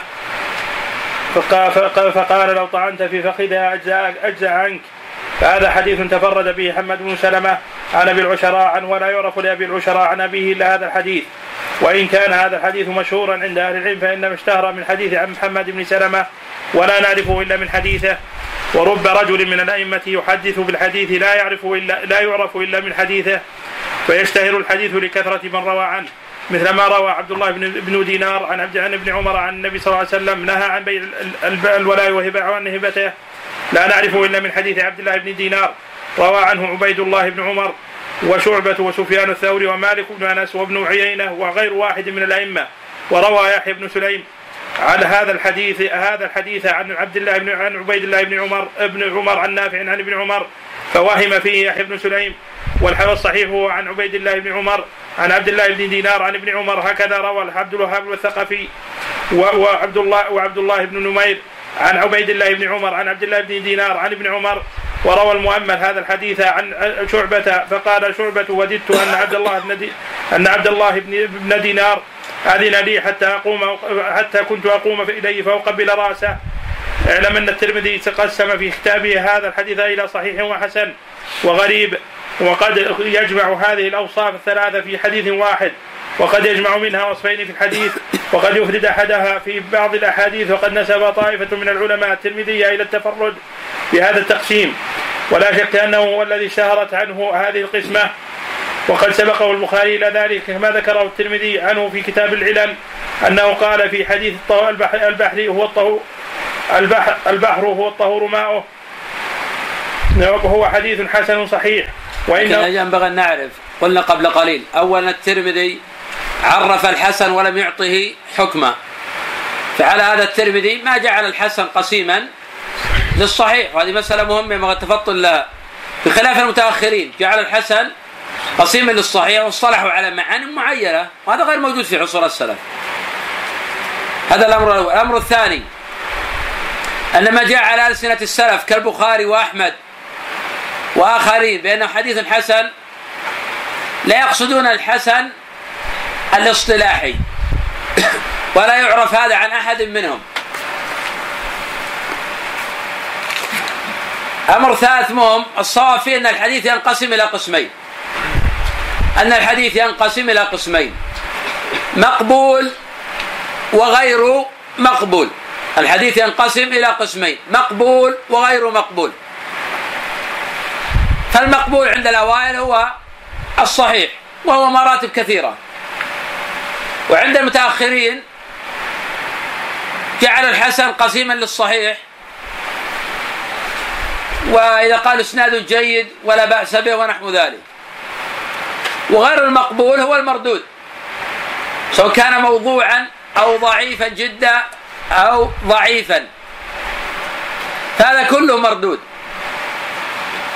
فقال, فقال, لو طعنت في فخذها أجزأ, أجزأ عنك. فهذا حديث تفرد به حماد بن سلمة عن أبي العشراء عن ولا يعرف لأبي العشراء عن أبيه إلا هذا الحديث. وإن كان هذا الحديث مشهورا عند أهل العلم فإنما اشتهر من حديث عن محمد بن سلمة ولا نعرفه إلا من حديثه. ورب رجل من الأئمة يحدث بالحديث لا يعرف إلا لا يعرف إلا من حديثه. فيشتهر الحديث لكثرة من روى عنه. مثل ما روى عبد الله بن دينار عن عبد عن ابن عمر عن النبي صلى الله عليه وسلم نهى عن بيع ال- ال- الولاء وهبه عن هبته. لا نعرفه إلا من حديث عبد الله بن دينار. روى عنه عبيد الله بن عمر وشعبة وسفيان الثوري ومالك بن أنس وابن عيينة وغير واحد من الأئمة. وروى يحيى بن سليم على هذا الحديث هذا الحديث عن عبد الله بن عن عبيد الله بن عمر ابن عمر عن نافع عن ابن عمر فوهم فيه يحيى بن سليم والحديث الصحيح هو عن عبيد الله بن عمر عن عبد الله بن دينار عن ابن عمر هكذا روى عبد الوهاب الثقفي وعبد الله وعبد الله بن نمير عن عبيد الله بن عمر عن عبد الله بن دينار عن ابن عمر وروى المؤمل هذا الحديث عن شعبة فقال شعبة وددت أن عبد الله بن أن عبد الله بن دينار أذن لي حتى أقوم حتى كنت أقوم إليه فأقبل رأسه. إعلم أن الترمذي تقسم في كتابه هذا الحديث إلى صحيح وحسن وغريب وقد يجمع هذه الأوصاف الثلاثة في حديث واحد وقد يجمع منها وصفين في الحديث وقد يفرد أحدها في بعض الأحاديث وقد نسب طائفة من العلماء الترمذية إلى التفرد بهذا التقسيم. ولا شك أنه هو الذي اشتهرت عنه هذه القسمة وقد سبقه البخاري إلى ذلك. كما ذكره الترمذي عنه في كتاب العلل أنه قال في حديث البحر, البحر هو الطهور البحر, البحر هو الطهور ماؤه. وهو حديث حسن صحيح. وإنه ينبغي أن نعرف قلنا قبل قليل أولا الترمذي عرف الحسن ولم يعطه حكما فعلى هذا الترمذي ما جعل الحسن قسيما للصحيح. وهذه مسألة مهمة ينبغي التفطن لها. بخلاف المتأخرين جعل الحسن قسيما للصحيح واصطلحوا على معان معينة. وهذا غير موجود في عصور السلف. هذا الأمر الأول. الأمر الثاني أن ما جاء على ألسنة السلف كالبخاري وأحمد وآخرين بأنه حديث حسن لا يقصدون الحسن الاصطلاحي. [COUGHS] ولا يعرف هذا عن أحد منهم. أمر ثالث مهم الصواب فيه أن الحديث ينقسم إلى قسمين. أن الحديث ينقسم إلى قسمين مقبول وغير مقبول. الحديث ينقسم إلى قسمين مقبول وغير مقبول. فالمقبول عند الأوائل هو الصحيح وهو مراتب كثيرة. وعند المتأخرين جعل الحسن قسيما للصحيح. وإذا قال إسناد جيد ولا بأس به ونحو ذلك. وغير المقبول هو المردود. سواء كان موضوعا أو ضعيفا جدا أو ضعيفا. هذا كله مردود.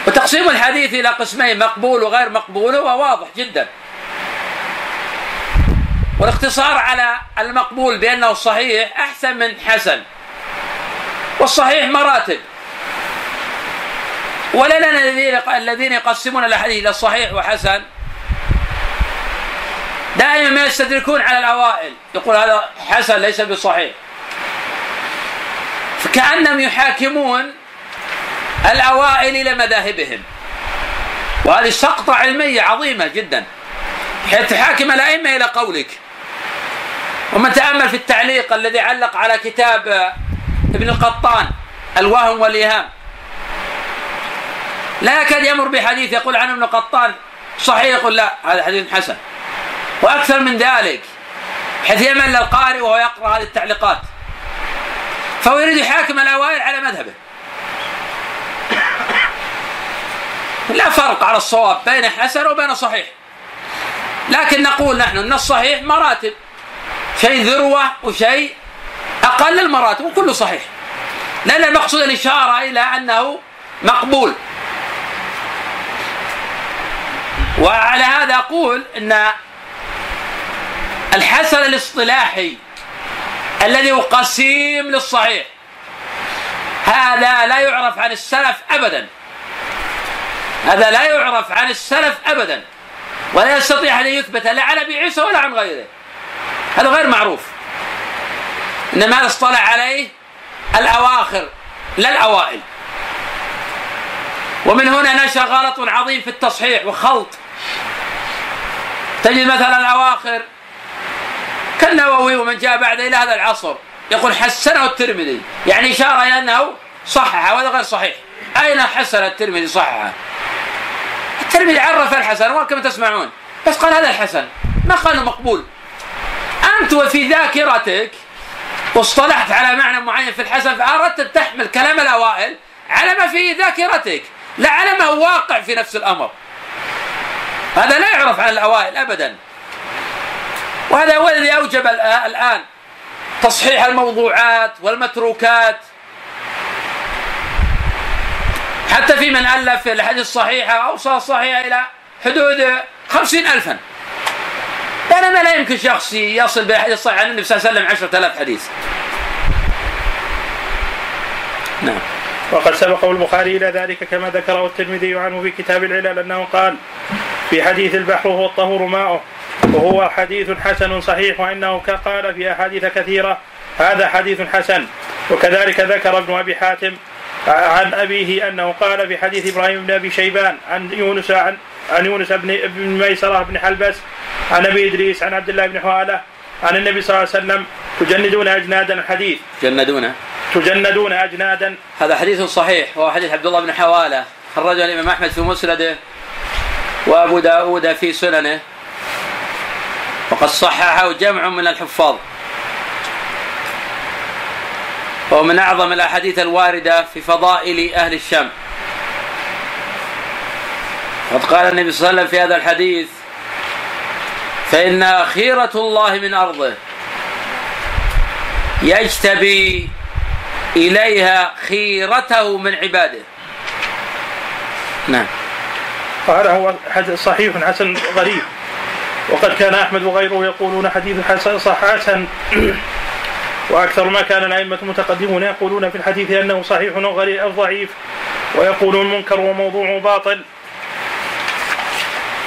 وتقسيم الحديث إلى قسمين مقبول وغير مقبول هو واضح جدا. والاقتصار على المقبول بأنه صحيح أحسن من حسن. والصحيح مراتب. ولنا الذين يقسمون الأحاديث إلى صحيح وحسن. دائما ما يستدركون على الأوائل. يقول هذا حسن ليس بصحيح. فكأنهم يحاكمون الأوائل إلى مذاهبهم. وهذه سقطة علمية عظيمة جدا. حيث تحاكم الأئمة إلى قولك. ومن تأمل في التعليق الذي علق على كتاب ابن القطان الوهم والإيهام. لا يكاد يمر بحديث يقول عنه ابن قطان صحيح يقول لا؟ هذا حديث حسن. وأكثر من ذلك حيث يمل القارئ وهو يقرأ هذه التعليقات. فهو يريد يحاكم الأوائل على مذهبه. لا فرق على الصواب بين حسن وبين صحيح. لكن نقول نحن إن الصحيح مراتب. شيء ذروة وشيء أقل المراتب وكله صحيح. لأن المقصود الإشارة إلى أنه مقبول. وعلى هذا أقول أن الحسن الاصطلاحي الذي هو قسيم للصحيح. هذا لا يعرف عن السلف أبدا. هذا لا يعرف عن السلف أبدا. ولا يستطيع أن يثبت لا عن أبي عيسى ولا عن غيره. هذا غير معروف. إنما اصطلح عليه الأواخر لا الأوائل. ومن هنا نشأ غلط عظيم في التصحيح وخلط. تجد مثلا الأواخر كالنووي ومن جاء بعد إلى هذا العصر. يقول حسنه الترمذي يعني إشارة إلى أنه صحح وهذا غير صحيح. أين حسن الترمذي صححه الترمذي عرف الحسن كما تسمعون. بس قال هذا الحسن ما قال مقبول. أنت وفي ذاكرتك واصطلحت على معنى معين في الحسن فأردت أن تحمل كلام الأوائل على ما في ذاكرتك. لا على ما هو واقع في نفس الأمر. هذا لا يعرف عن الأوائل أبدا. وهذا هو الذي أوجب الآن تصحيح الموضوعات والمتروكات. حتى في من ألف الحديث الصحيحة أوصى الصحيحة إلى حدود خمسين ألفا. يعني ما لا يمكن شخص يصل بالحديث الصحيح عن النبي صلى الله عليه وسلم عشرة آلاف حديث. نعم. وقد سبقه البخاري إلى ذلك كما ذكره الترمذي عنه في كتاب العلل أنه قال في حديث البحر هو الطهور ماؤه وهو حديث حسن صحيح وإنه قال في أحاديث كثيرة هذا حديث حسن. وكذلك ذكر ابن أبي حاتم عن أبيه أنه قال في حديث إبراهيم بن أبي شيبان عن يونس عن عن يونس بن بن ميسرة بن حلبس عن أبي إدريس عن عبد الله بن حوالة عن النبي صلى الله عليه وسلم تجندون أجنادا الحديث. تجندون؟ تجندون أجنادا. هذا حديث صحيح وهو حديث عبد الله بن حوالة خرجه الإمام أحمد في مسنده وأبو داود في سننه. وقد صححه جمع من الحفاظ. وهو من أعظم الأحاديث الواردة في فضائل أهل الشام. قد قال النبي صلى الله عليه وسلم في هذا الحديث فإن خيرة الله من أرضه يجتبي إليها خيرته من عباده. نعم. قال هو حديث صحيح حسن غريب. وقد كان أحمد وغيره يقولون حديث حسن وأكثر ما كان الأئمة المتقدمون يقولون في الحديث أنه صحيح أو ضعيف ويقولون منكر وموضوع باطل.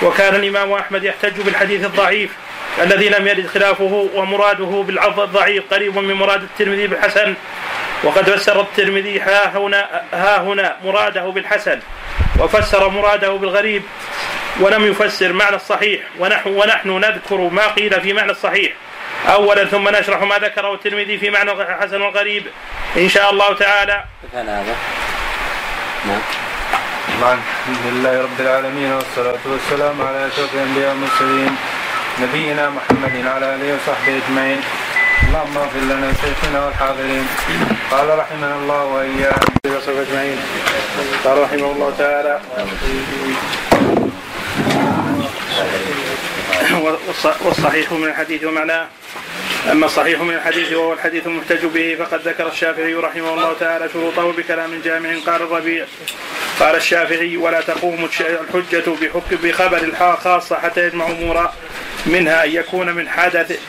وكان الإمام أحمد يحتج بالحديث الضعيف. الذي لم يرد خلافه ومراده بالعض الضعيف قريب من مراد الترمذي بالحسن. وقد فسر الترمذي ها هنا ها هنا مراده بالحسن وفسر مراده بالغريب ولم يفسر معنى الصحيح ونحن ونحن نذكر ما قيل في معنى الصحيح. اولا ثم نشرح ما ذكره الترمذي في معنى الحسن والغريب إن شاء الله تعالى. هذا. نعم. الحمد لله رب العالمين والصلاة والسلام على أشرف الأنبياء والمرسلين. نبينا محمد وعلى آله وصحبه أجمعين. اللهم اغفر لنا شيخنا والحاضرين. قال رحمنا الله وإياهم. وصحبه أجمعين. قال رحمه الله تعالى [COUGHS] والصحيح من الحديث ومعناه. أما الصحيح من الحديث وهو الحديث المحتج به فقد ذكر الشافعي رحمه الله تعالى شروطه بكلام جامع. قال الربيع قال الشافعي ولا تقوم الحجة بحكم بخبر خاصة حتى يجمع أمورا منها أن يكون من حدث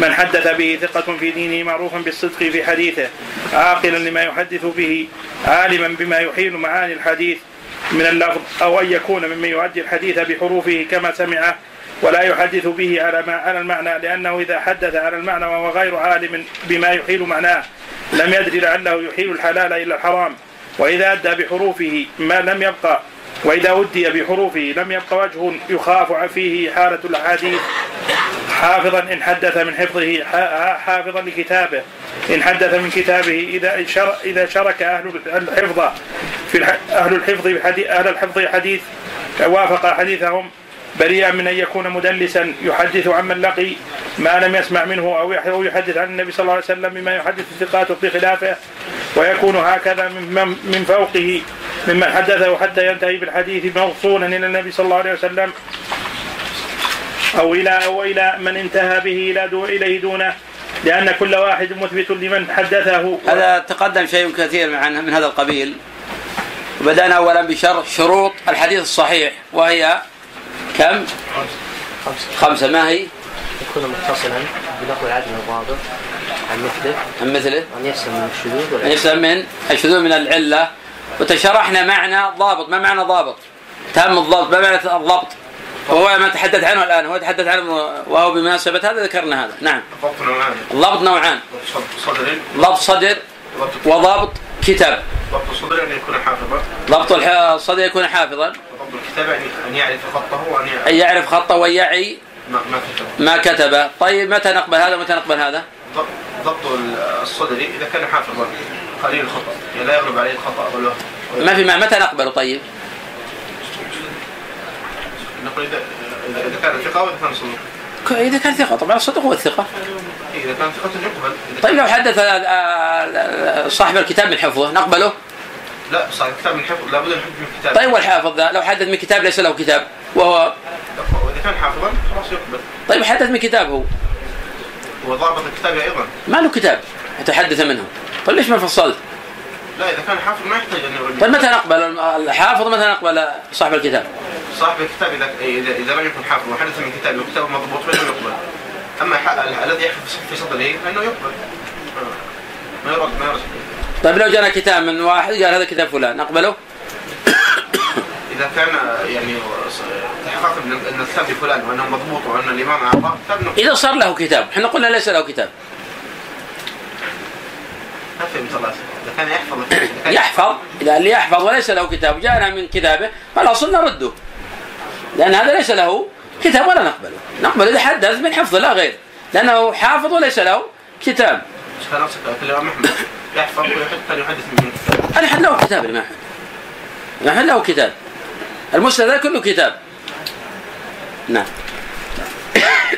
من حدث به ثقة في دينه معروفا بالصدق في حديثه عاقلا لما يحدث به عالما بما يحيل معاني الحديث من اللفظ أو أن يكون ممن يؤدي الحديث بحروفه كما سمعه ولا يحدث به على ما على المعنى لأنه إذا حدث على المعنى وهو غير عالم بما يحيل معناه لم يدري لعله يحيل الحلال إلى الحرام. وإذا أدى بحروفه ما لم يبقى وإذا أدي بحروفه لم يبقى وجه يخاف فيه حالة الأحاديث. حافظا إن حدث من حفظه حافظا لكتابه. إن حدث من كتابه إذا إذا شرك أهل الحفظ في أهل الحفظ أهل الحفظ حديث وافق حديثهم بريئا من أن يكون مدلسا يحدث عمن لقي ما لم يسمع منه أو يحدث عن النبي صلى الله عليه وسلم بما يحدث الثقات بخلافه ويكون هكذا من من فوقه ممن حدثه حتى ينتهي بالحديث موصولا إلى النبي صلى الله عليه وسلم أو إلى أو إلى من انتهى به إلى إليه دونه لأن كل واحد مثبت لمن حدثه. هذا تقدم شيء كثير من هذا القبيل. وبدأنا أولا بشرح شروط الحديث الصحيح وهي كم؟ خمسة. خمسة ما هي؟ يكون متصلا بنقل العدل الضابط عن مثله. عن مثله. وأن يسلم من الشذوذ أن يسلم من الشذوذ من العلة. وتشرحنا معنى ضابط. ما معنى ضابط؟ تام الضبط. ما معنى الضبط؟ وهو ما تحدث عنه الآن. هو تحدث عنه وهو بمناسبة هذا ذكرنا هذا. نعم. الضبط نوعان. الضبط نوعان. صدر. ضبط صدر. وضبط كتاب. ضبط الصدر أن يكون حافظا. ضبط الصدر يكون حافظا. وضبط الكتاب يعني أن يعرف خطه وأن يعرف أن يعرف خطه ويعي ما ما كتب ما كتبه. طيب متى نقبل هذا ومتى نقبل هذا؟ ضبط- ضبط الصدر إذا كان حافظا. قليل الخطأ. يعني لا يغلب عليه الخطأ والوهم ما في معنى. متى نقبله؟ طيب. نقول إذا إذا كان ثقة وإذا كان صدوق ك- إذا كان ثقة طبعا الصدق هو الثقة. إذا كان ثقة يقبل. إذا طيب لو حدث صاحب الكتاب من حفظه نقبله؟ لا صار كتاب من حفظ لابد أن يحفظ من الكتاب طيب والحافظ ذا لو حدث من كتاب ليس له كتاب وهو وإذا كان حافظا خلاص يقبل. طيب حدث من كتاب هو. وضابط الكتاب أيضا. ما له كتاب حتى يحدث منه. طيب ليش ما فصلت؟ لا إذا كان حافظ ما يحتاج أن يغلب طيب متى نقبل؟ الحافظ متى نقبل؟ صاحب الكتاب؟ صاحب الكتاب إذا إذا لم يكن حافظ وحدث من كتاب وكتابه مضبوط فإنه يقبل. ال- الذي يحفظ في صدره فإنه يقبل. ما يرد ما يرد. طيب لو جانا كتاب من واحد قال هذا كتاب فلان نقبله؟ [COUGHS] إذا كان يعني تحقق أن الكتاب لفلان وأنه مضبوط وأن الإمام أعطاه كتاب نقبل. إذا صار له كتاب إحنا قلنا ليس له كتاب. ما فهمت الله. يحفظ إذا اللي يحفظ. وليس له كتاب جاءنا من كتابه فالأصل نرده لأن هذا ليس له كتاب ولا نقبله. نقبل إذا حدث من حفظه لا غير. لأنه حافظ وليس له كتاب. أحمد. يحفظ ويحدث من الكتاب الأحد له كتاب الإمام أحمد. له كتاب. المسند كله كتاب. نعم.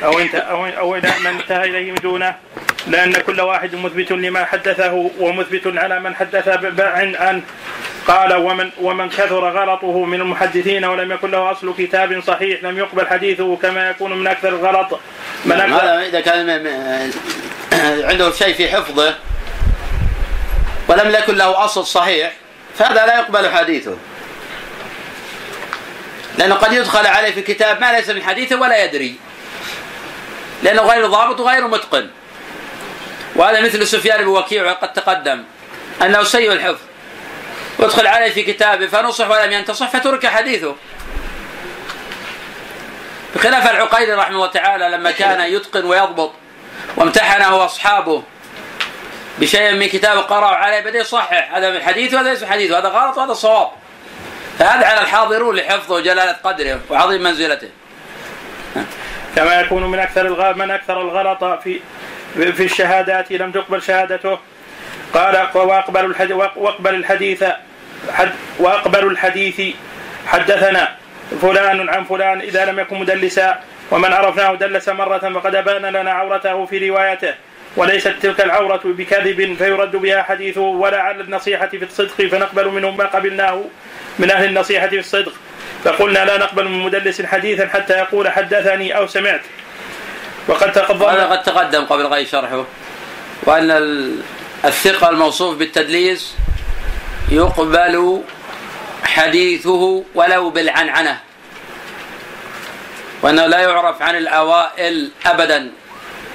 أو انت أو أو إلى من انتهى إليه من دونه لأن كل واحد مثبت لما حدثه ومثبت على من حدث عن عن قال ومن ومن كثر غلطه من المحدثين ولم يكن له أصل كتاب صحيح لم يقبل حديثه كما يكون من أكثر الغلط من أكثر هذا إذا كان عنده شيء في حفظه ولم يكن له أصل صحيح فهذا لا يقبل حديثه. لأنه قد يدخل عليه في كتاب ما ليس من حديثه ولا يدري. لأنه غير ضابط وغير متقن. وهذا مثل سفيان بن وكيع وقد تقدم أنه سيء الحفظ. يدخل عليه في كتابه فنصح ولم ينتصح فترك حديثه. بخلاف العقيلي رحمه الله تعالى لما كان يتقن ويضبط وامتحنه أصحابه بشيء من كتاب قرأوا عليه بدأ يصحح. هذا من حديث وهذا ليس حديث وهذا غلط وهذا صواب. فهذا على الحاضرون لحفظه وجلالة قدره وعظيم منزلته. كما يكون من أكثر الغ... من أكثر الغلط في في الشهادات لم تقبل شهادته. قال وأقبل الحديث وأقبل الحديث حد وأقبل الحديث حدثنا فلان عن فلان إذا لم يكن مدلسا ومن عرفناه دلس مرة فقد أبان لنا عورته في روايته. وليست تلك العورة بكذب فيرد بها حديثه ولا على النصيحة في الصدق فنقبل منه ما قبلناه من أهل النصيحة في الصدق. فقلنا لا نقبل من مدلس حديثا حتى يقول حدثني أو سمعت. وقد تقدم هذا قد تقدم قبل غير شرحه. وأن الثقة الموصوف بالتدليس يقبل حديثه ولو بالعنعنة. وأنه لا يعرف عن الأوائل أبدا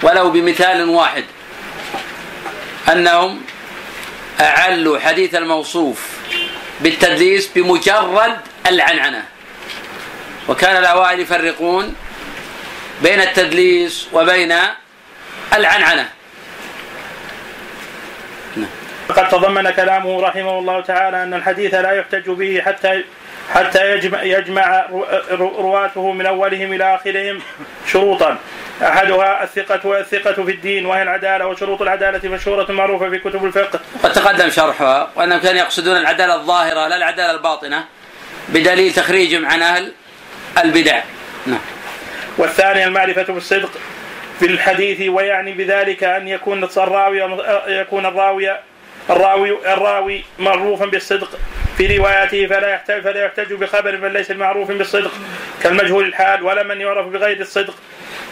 ولو بمثال واحد. أنهم أعلوا حديث الموصوف بالتدليس بمجرد العنعنة. وكان الأوائل يفرقون بين التدليس وبين العنعنة. قد تضمن كلامه رحمه الله تعالى أن الحديث لا يحتج به حتى حتى يجمع, يجمع رواته من أولهم إلى آخرهم شروطا. أحدها الثقة والثقة في الدين وهي العدالة وشروط العدالة مشهورة معروفة في كتب الفقه. قد تقدم شرحها وأنهم كانوا يقصدون العدالة الظاهرة لا العدالة الباطنة بدليل تخريجهم عن أهل البدع. نعم. والثانية المعرفة بالصدق في الحديث ويعني بذلك أن يكون الراوي يكون الراوي الراوي الراوي معروفا بالصدق. في رواياته فلا يحتاج فلا يحتج بخبر من ليس معروف بالصدق كالمجهول الحال ولا من يعرف بغير الصدق.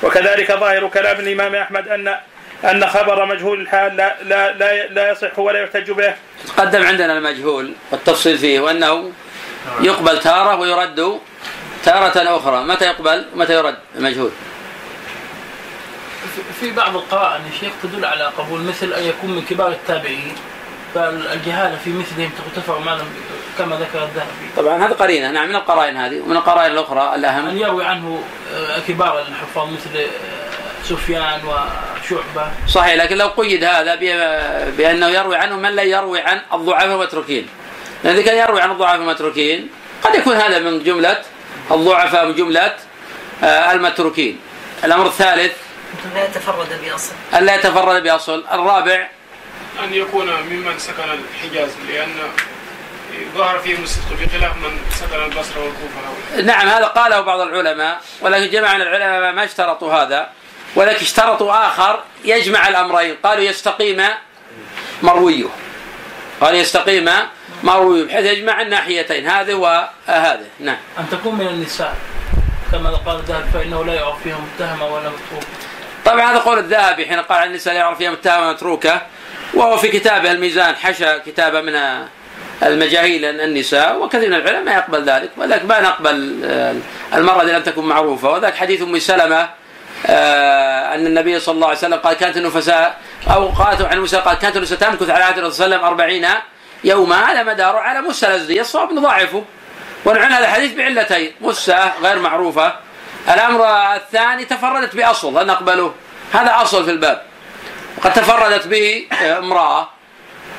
وكذلك ظاهر كلام الإمام أحمد ان أن خبر مجهول الحال لا لا لا, لا يصح ولا يحتج به. تقدم عندنا المجهول والتفصيل فيه وأنه يقبل تارة ويرد تارة أخرى، متى يقبل ومتى يرد المجهول؟ في بعض القرائن يا شيخ تدل على قبول مثل أن يكون من كبار التابعين فالجهاله في مثلهم ترتفع ما لم كما ذكر الذهبي. طبعا هذا قرينة نعم من القرائن هذه ومن القرائن الأخرى الأهم أن يروي عنه آه، كبار الحفاظ مثل آه، سفيان وشعبة. صحيح لكن لو قيد هذا بأنه يروي عنه من لا يروي عن الضعفاء المتروكين. لأن إذا كان يروي عن الضعفاء المتروكين قد يكون هذا من جملة الضعفاء من جملة آه، المتروكين. الأمر الثالث لا يتفرد بأصل. ألا يتفرد بأصل. الرابع أن يكون ممن سكن الحجاز لأن ظهر فيهم الصدق بخلاف من سكن البصرة والكوفة. نعم هذا قاله بعض العلماء ولكن من العلماء ما اشترطوا هذا ولكن اشترطوا آخر يجمع الأمرين. قالوا يستقيم مرويه. قال يستقيم مرويه بحيث يجمع الناحيتين. هذه وهذه نعم. أن تكون من النساء. كما قال الذهبي فإنه لا يعرف فيها متهمة ولا متروكة. طبعا هذا قول الذهبي. حين قال عن النساء لا يعرف فيها متهمة متروكة وهو في كتابه الميزان حشى كتابه من المجاهيل النساء وكثير من العلماء يقبل ذلك ولكن ما نقبل آه، المرأة التي لم تكن معروفة. وذاك حديث أم سلمة آه، أن النبي صلى الله عليه وسلم قال كانت النفساء أو قالت عن موسى قال كانت النفساء تمكث على عهد الرسول صلى الله عليه وسلم أربعين يوما هذا مداره على مسة الأزدية الصواب نضاعفه ونعن هذا الحديث بعلتين مسة غير معروفة. الأمر الثاني تفردت بأصل. لا نقبله. هذا أصل في الباب. وقد تفردت به امرأة.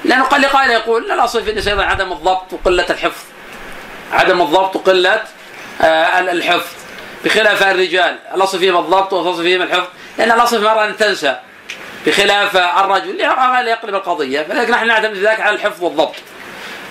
لأنه قال لقائل يقول الأصل في النساء عدم الضبط وقلة الحفظ. عدم الضبط وقلة آه، الحفظ. بخلاف الرجال. الأصل فيهم الضبط والأصل فيهم الحفظ. لأن الأصل في المرأة أن تنسى. بخلاف الرجل يقلب القضية فلكن نحن نعتمد ذلك على الحفظ والضبط.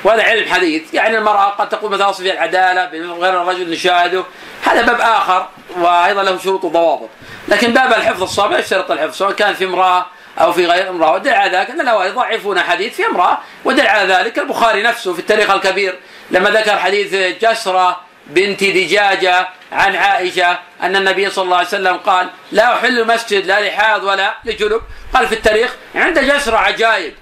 وهذا علم حديث يعني المرأة قد تقول مثلا فيها العدالة غير الرجل نشاهده. هذا باب آخر وأيضا له شروط وضوابط. لكن باب الحفظ الصعب يشترط الحفظ؟ سواء كان في امرأة أو في غير امرأة. ودل على ذلك أن الأوائل يضعفون حديث في امرأة ودل على ذلك البخاري نفسه في التاريخ الكبير. لما ذكر حديث جسرة بنت دجاجة عن عائشة أن النبي صلى الله عليه وسلم قال لا أحل مسجد لا لحاض ولا لجنب. قال في التاريخ عند جسرة عجائب.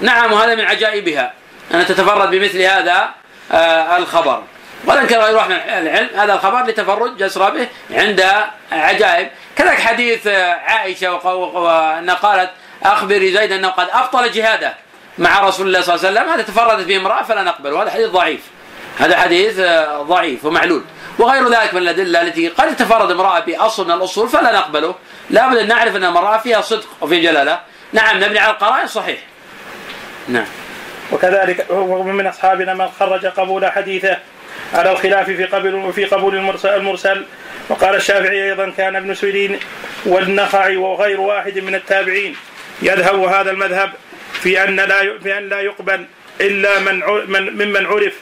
نعم وهذا من عجائبها. أن تتفرد بمثل هذا آه، الخبر. وذكر غير واحد من العلم هذا الخبر لتفرد جسر به عند عجائب. كذلك حديث آه، عائشة وأن قالت أخبري زيد أنه قد أبطل جهاده مع رسول الله صلى الله عليه وسلم. هذا تفردت به امرأة فلا نقبل وهذا حديث ضعيف. هذا حديث آه، ضعيف ومعلول. وغير ذلك من الأدلة التي قد تفرد امرأة بأصل من الأصول فلا نقبله. لابد أن نعرف أن المرأة فيها صدق وفي جلالة. نعم نبني على القرائن صحيح. نعم. وكذلك ومن أصحابنا من خرج قبول حديثه. على الخلاف في قبول في قبول المرسل, المرسل. وقال الشافعي أيضا كان ابن سيرين والنخعي وغير واحد من التابعين. يذهب هذا المذهب في أن لا في أن لا يقبل إلا من من ممن عرف.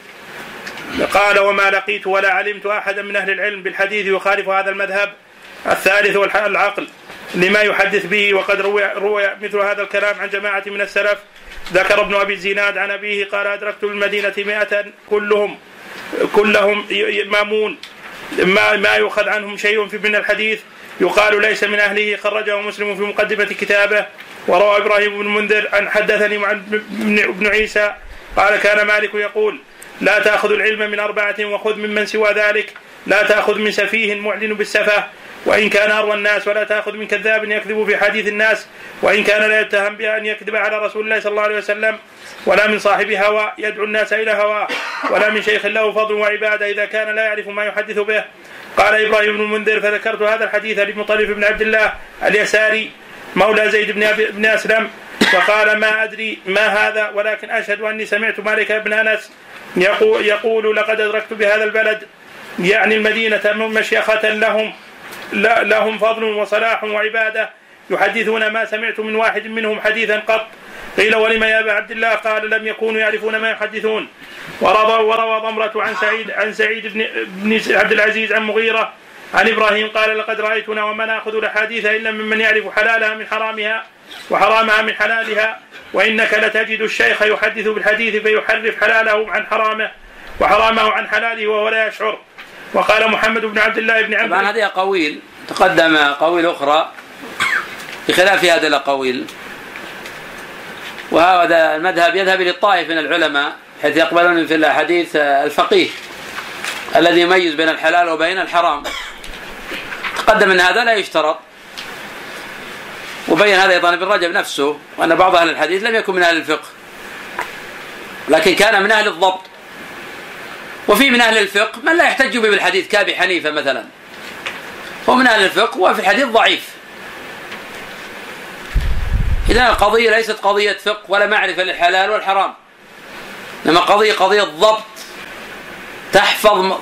قال وما لقيت ولا علمت أحدا من أهل العلم بالحديث يخالف هذا المذهب الثالث العقل لما يحدث به وقد روي, روي مثل هذا الكلام عن جماعة من السلف. ذكر ابن أبي الزناد عن أبيه قال أدركت المدينة مائة كلهم كلهم مامون ما ما يؤخذ عنهم شيء في من الحديث. يقال ليس من أهله خرجه مسلم في مقدمة كتابه. وروى إبراهيم بن منذر عن حدثني عن ابن عيسى. قال كان مالك يقول لا تأخذ العلم من أربعة وخذ ممن سوى ذلك. لا تأخذ من سفيه معلن بالسفه. وإن كان أروى الناس ولا تأخذ من كذاب يكذب في حديث الناس. وإن كان لا يتهم بأن يكذب على رسول الله صلى الله عليه وسلم. ولا من صاحب هوى يدعو الناس إلى هواه. ولا من شيخ له فضل وعبادة إذا كان لا يعرف ما يحدث به. قال إبراهيم بن المنذر فذكرت هذا الحديث لمطرف بن عبد الله اليساري مولى زيد بن بن أسلم. فقال ما أدري ما هذا ولكن أشهد أني سمعت مالك بن أنس يقول, يقول لقد أدركت بهذا البلد يعني المدينة مشيخة لهم لهم فضل وصلاح وعبادة. يحدثون ما سمعت من واحد منهم حديثا قط. قيل ولم يا أبا عبد الله؟ قال لم يكونوا يعرفون ما يحدثون. وروى وروى ضمرة عن سعيد عن سعيد بن, بن عبد العزيز عن مغيرة عن إبراهيم قال لقد رأيتنا وما نأخذ الأحاديث إلا ممن يعرف حلالها من حرامها. وحرامها من حلالها وإنك لتجد الشيخ يحدث بالحديث فيحرف حلاله عن حرامه وحرامه عن حلاله وهو لا يشعر. وقال محمد بن عبد الله بن عمرو. طبعا هذه أقاويل تقدم أقاويل أخرى بخلاف هذه الأقاويل. وهذا المذهب يذهب إلى الطائف من العلماء حيث يقبلون في الأحاديث الفقيه الذي يميز بين الحلال وبين الحرام. تقدم أن هذا لا يشترط. وبين هذا أيضا ابن رجب نفسه وأن بعض أهل الحديث لم يكن من أهل الفقه لكن كان من أهل الضبط. وفي من أهل الفقه من لا يحتج به بالحديث كأبي حنيفة مثلا. هو من أهل الفقه وفي الحديث ضعيف. إذا القضية ليست قضية فقه ولا معرفة للحلال والحرام إنما قضية قضية ضبط تحفظ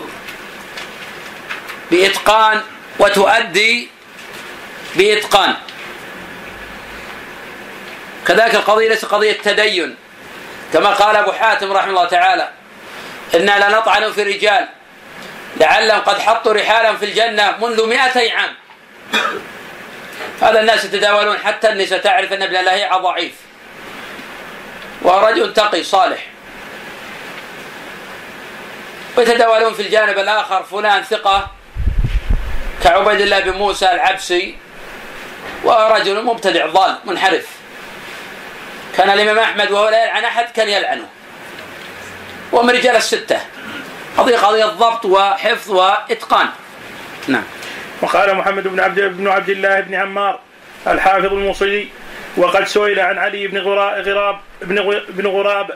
بإتقان وتؤدي بإتقان. كذلك القضية ليست قضية تدين كما قال أبو حاتم رحمه الله تعالى إنا لنطعن في الرجال لعلهم قد حطوا رحالا في الجنة منذ مئتي عام. هذا الناس يتداولون حتى النساء تعرف أن ابن لهيعة ضعيف. وهو رجل تقي صالح. ويتداولون في الجانب الآخر فلان ثقة كعبيد الله بن موسى العبسي وهو رجل مبتدع ضال منحرف. كان الإمام أحمد وهو لا يلعن أحد كان يلعنه. وهم رجال الستة. قضية قضية ضبط وحفظ وإتقان. نعم. وقال محمد بن عبد بن عبد الله بن عمار الحافظ الموصلي وقد سئل عن علي بن غراب بن غراب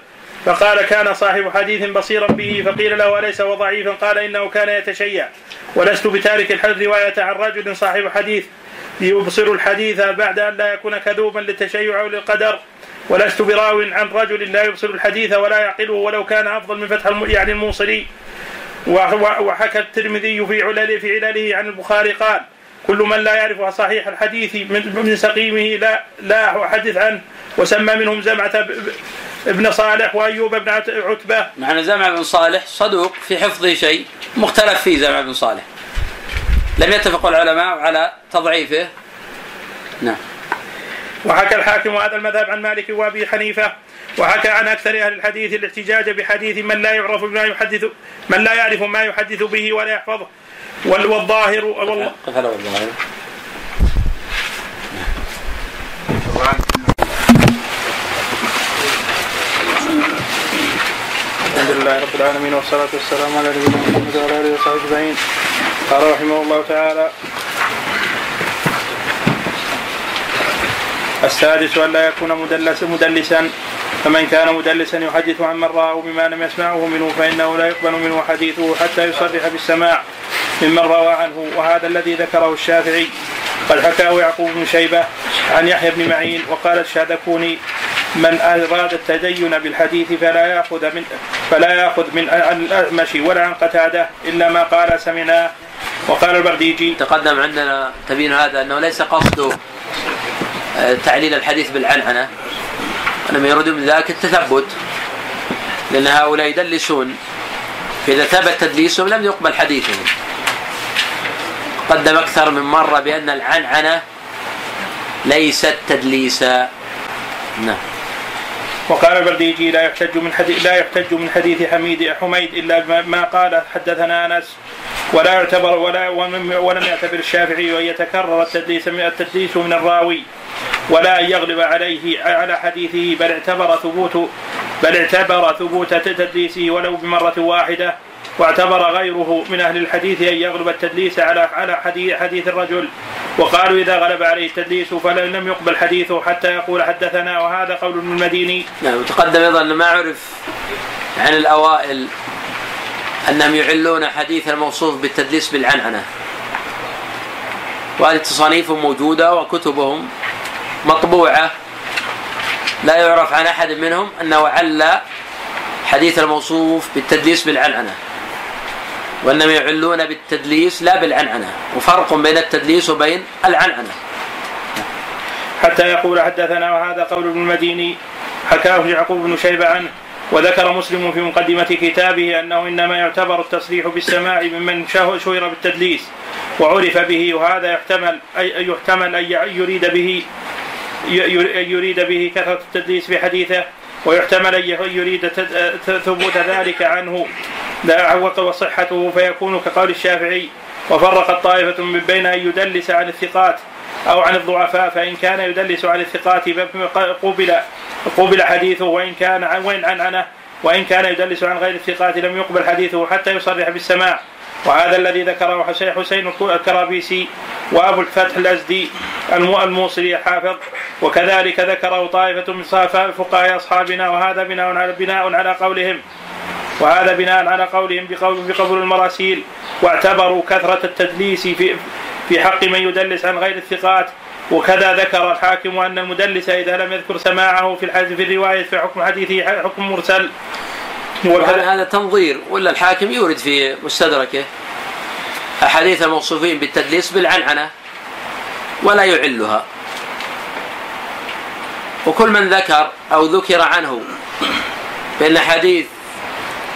فقال كان صاحب حديث بصيرا به فقيل له أليس هو ضعيفا؟ قال إنه كان يتشيع. ولست بتارك الحديث رواية عن رجل صاحب حديث. يبصر الحديث بعد أن لا يكون كذوبا للتشيع أو للقدر. ولست براو عن رجل لا يبصر الحديث ولا يعقله ولو كان أفضل من فتح يعني الموصلي وحكى الترمذي في علل في علله عن البخاري قال كل من لا يعرف صحيح الحديث من سقيمه لا لا أحدث عنه وسمى منهم زمعة ابن صالح وأيوب بن عتبة. معنى زمعة بن صالح صدوق في حفظه شيء مختلف فيه زمعة بن صالح. لم يتفق العلماء على تضعيفه. نعم. وحكى الحاكم هذا المذهب عن مالك وأبي حنيفة. وحكى عن أكثر أهل الحديث الاحتجاج بحديث من لا يعرف بما يحدث من لا يعرف ما يحدث به ولا يحفظه. والظاهر والله الحمد لله رب العالمين والصلاة والسلام على نبينا محمد وعلى آله وصحبه أجمعين. قال رحمه الله تعالى السادس أن لا يكون مدلس مدلسا. فمن كان مدلسا يحدث عن من رآه بما لم يسمعه منه فإنه لا يقبل منه حديثه حتى يصرح بالسماع ممن روى عنه. وهذا الذي ذكره الشافعي. قد حكاه يعقوب بن شيبة عن يحيى بن معين وقال الشادكوني من أراد التدين بالحديث فلا يأخذ من فلا يأخذ من الأعمش ولا عن قتادة إلا ما قال سمعناه وقال البرديجي تقدم عندنا تبين هذا أنه ليس قصد آه، تعليل الحديث بالعنعنة. انما يريدون من ذلك التثبت. لأن هؤلاء يدلسون. فإذا ثبت تدليسهم لم يقبل حديثهم. قدم أكثر من مرة بأن العنعنة ليست تدليسا. نعم. وقال البرديجي لا يحتج من حديث لا يحتج من حديث حميد حميد إلا ما قال حدثنا أنس. ولا يعتبر ولا ولم يعتبر الشافعي أن يتكرر التدليس من التدليس من الراوي. ولا ان يغلب عليه على حديثه بل اعتبر ثبوت بل اعتبر ثبوت تدليسه ولو بمرة واحدة واعتبر غيره من أهل الحديث أن يغلب التدليس على على حديث, حديث الرجل وقالوا إذا غلب عليه التدليس فلم يقبل حديثه حتى يقول حدثنا وهذا قول ابن المديني. نعم وتقدم أيضا ما عرف عن الأوائل أنهم يعلون حديث الموصوف بالتدليس بالعنعنة. وهذه تصانيفهم موجودة وكتبهم مطبوعة لا يعرف عن أحد منهم أنه عل حديث الموصوف بالتدليس بالعنعنة. وإنما يعلون بالتدليس لا بالعنعنة وفرق بين التدليس وبين العنعنة حتى يقول حدثنا وهذا قول ابن المديني حكاه يعقوب بن شيبة عنه وذكر مسلم في مقدمة كتابه أنه إنما يعتبر التصريح بالسماع ممن شهر بالتدليس وعرف به وهذا يحتمل أي يحتمل أن يريد به يريد به كثرة التدليس في حديثه ويحتمل أن يريد ثبوت ذلك عنه. وصحته فيكون كقول الشافعي وفرقت طائفة من بين أن يدلس عن الثقات أو عن الضعفاء فإن كان يدلس عن الثقات قبل قبل حديثه وإن كان عن وإن عن عنه وإن كان يدلس عن غير الثقات لم يقبل حديثه حتى يصرح بالسماع. وهذا الذي ذكره حسين الكرابيسي وأبو الفتح الأزدي الموصلي حافظ وكذلك ذكره طائفة من فقهاء أصحابنا وهذا بناء على بناء على قولهم. وهذا بناء على قولهم بقول بقبول المراسيل. واعتبروا كثرة التدليس في في حق من يدلس عن غير الثقات. وكذا ذكر الحاكم أن المدلس إذا لم يذكر سماعه في الحديث في الرواية في حكم حديثه حكم مرسل. وكذا هذا تنظير ولا الحاكم يورد في مستدركه. أحاديث الموصوفين بالتدليس بالعنعنة ولا يعلها. وكل من ذكر أو ذكر عنه بأن حديث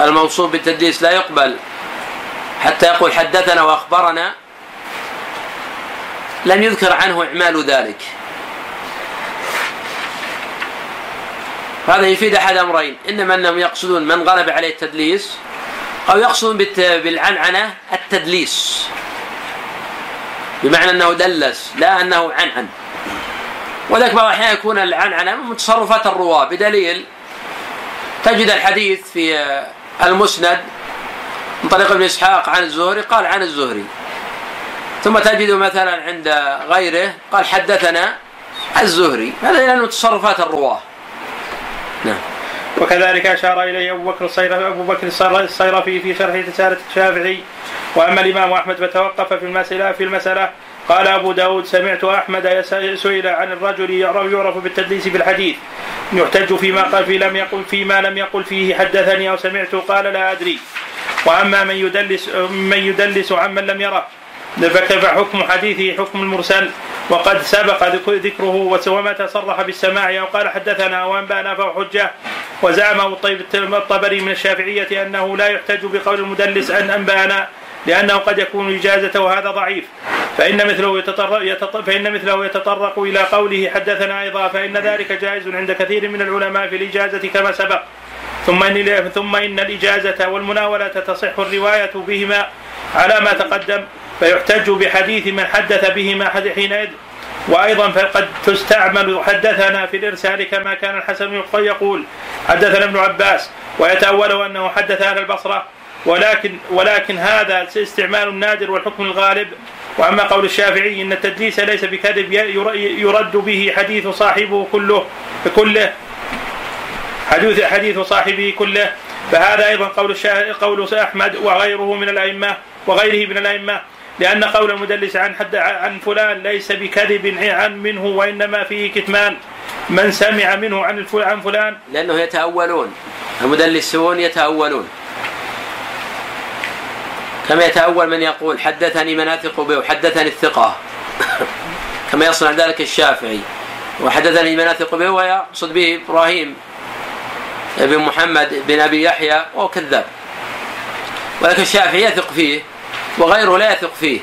الموصوف بالتدليس لا يقبل حتى يقول حدثنا وأخبرنا لم يذكر عنه إعمال ذلك. هذا يفيد أحد أمرين. إنما أنهم يقصدون من غلب عليه التدليس أو يقصدون بالعنعنة التدليس. بمعنى أنه دلس لا أنه عنعن. وذلك بعض الأحيان يكون العنعنة من تصرفات الرواة بدليل تجد الحديث في المسند من طريق ابن إسحاق عن الزهري قال عن الزهري. ثم تجد مثلا عند غيره قال حدثنا الزهري. هذا لأنه تصرفات الرواة. نعم. وكذلك أشار إليه أبو بكر أبو بكر الصيرفي في شرح رساله الشافعي. وأما الإمام أحمد فتوقف في المساله في المسألة قال أبو داود سمعت أحمد سئل عن الرجل يعرف, بالتدليس في الحديث. يحتج فيما قال في لم يقل فيما لم يقل فيه حدثني أو سمعت قال لا أدري. وأما من يدلس من يدلس عمن لم يره. فحكم حديثه حكم المرسل. وقد سبق ذكره ومتى صرح بالسماع. أو قال حدثنا وأنبأنا فهو حجة. وزعم الطبري من الشافعية أنه لا يحتج بقول المدلس أن أنبأنا لأنه قد يكون اجازته وهذا ضعيف. فإن مثله يتطرق, يتطرق فإن مثله يتطرق إلى قوله حدثنا أيضا فإن ذلك جائز عند كثير من العلماء في الإجازة كما سبق. ثم إن ثم إن الإجازة والمناولة تصح الرواية بهما على ما تقدم. فيحتج بحديث من حدث بهما حينئذ وأيضا فقد تستعمل حدثنا في الإرسال كما كان الحسن يقول حدثنا ابن عباس ويتأول أنه حدث أهل البصرة ولكن ولكن هذا استعمال النادر والحكم الغالب. وأما قول الشافعي إن التدليس ليس بكذب يرد به حديث صاحبه كله كله حديث حديث صاحبه كله. فهذا أيضا قول قول أحمد وغيره من الائمه وغيره من الأئمة. لأن قول المدلس عن حد عن فلان ليس بكذب عن منه وإنما فيه كتمان. من سمع منه عن عن فلان لأنه يتأولون. المدلسون يتأولون. كما يتأول من يقول حدثني من أثق به وحدثني الثقة. [COUGHS] كما يصنع ذلك الشافعي. وحدثني من أثق به ويقصد به إبراهيم بن محمد بن أبي يحيى وهو كذاب. ولكن الشافعي يثق فيه. وغيره لا يثق فيه.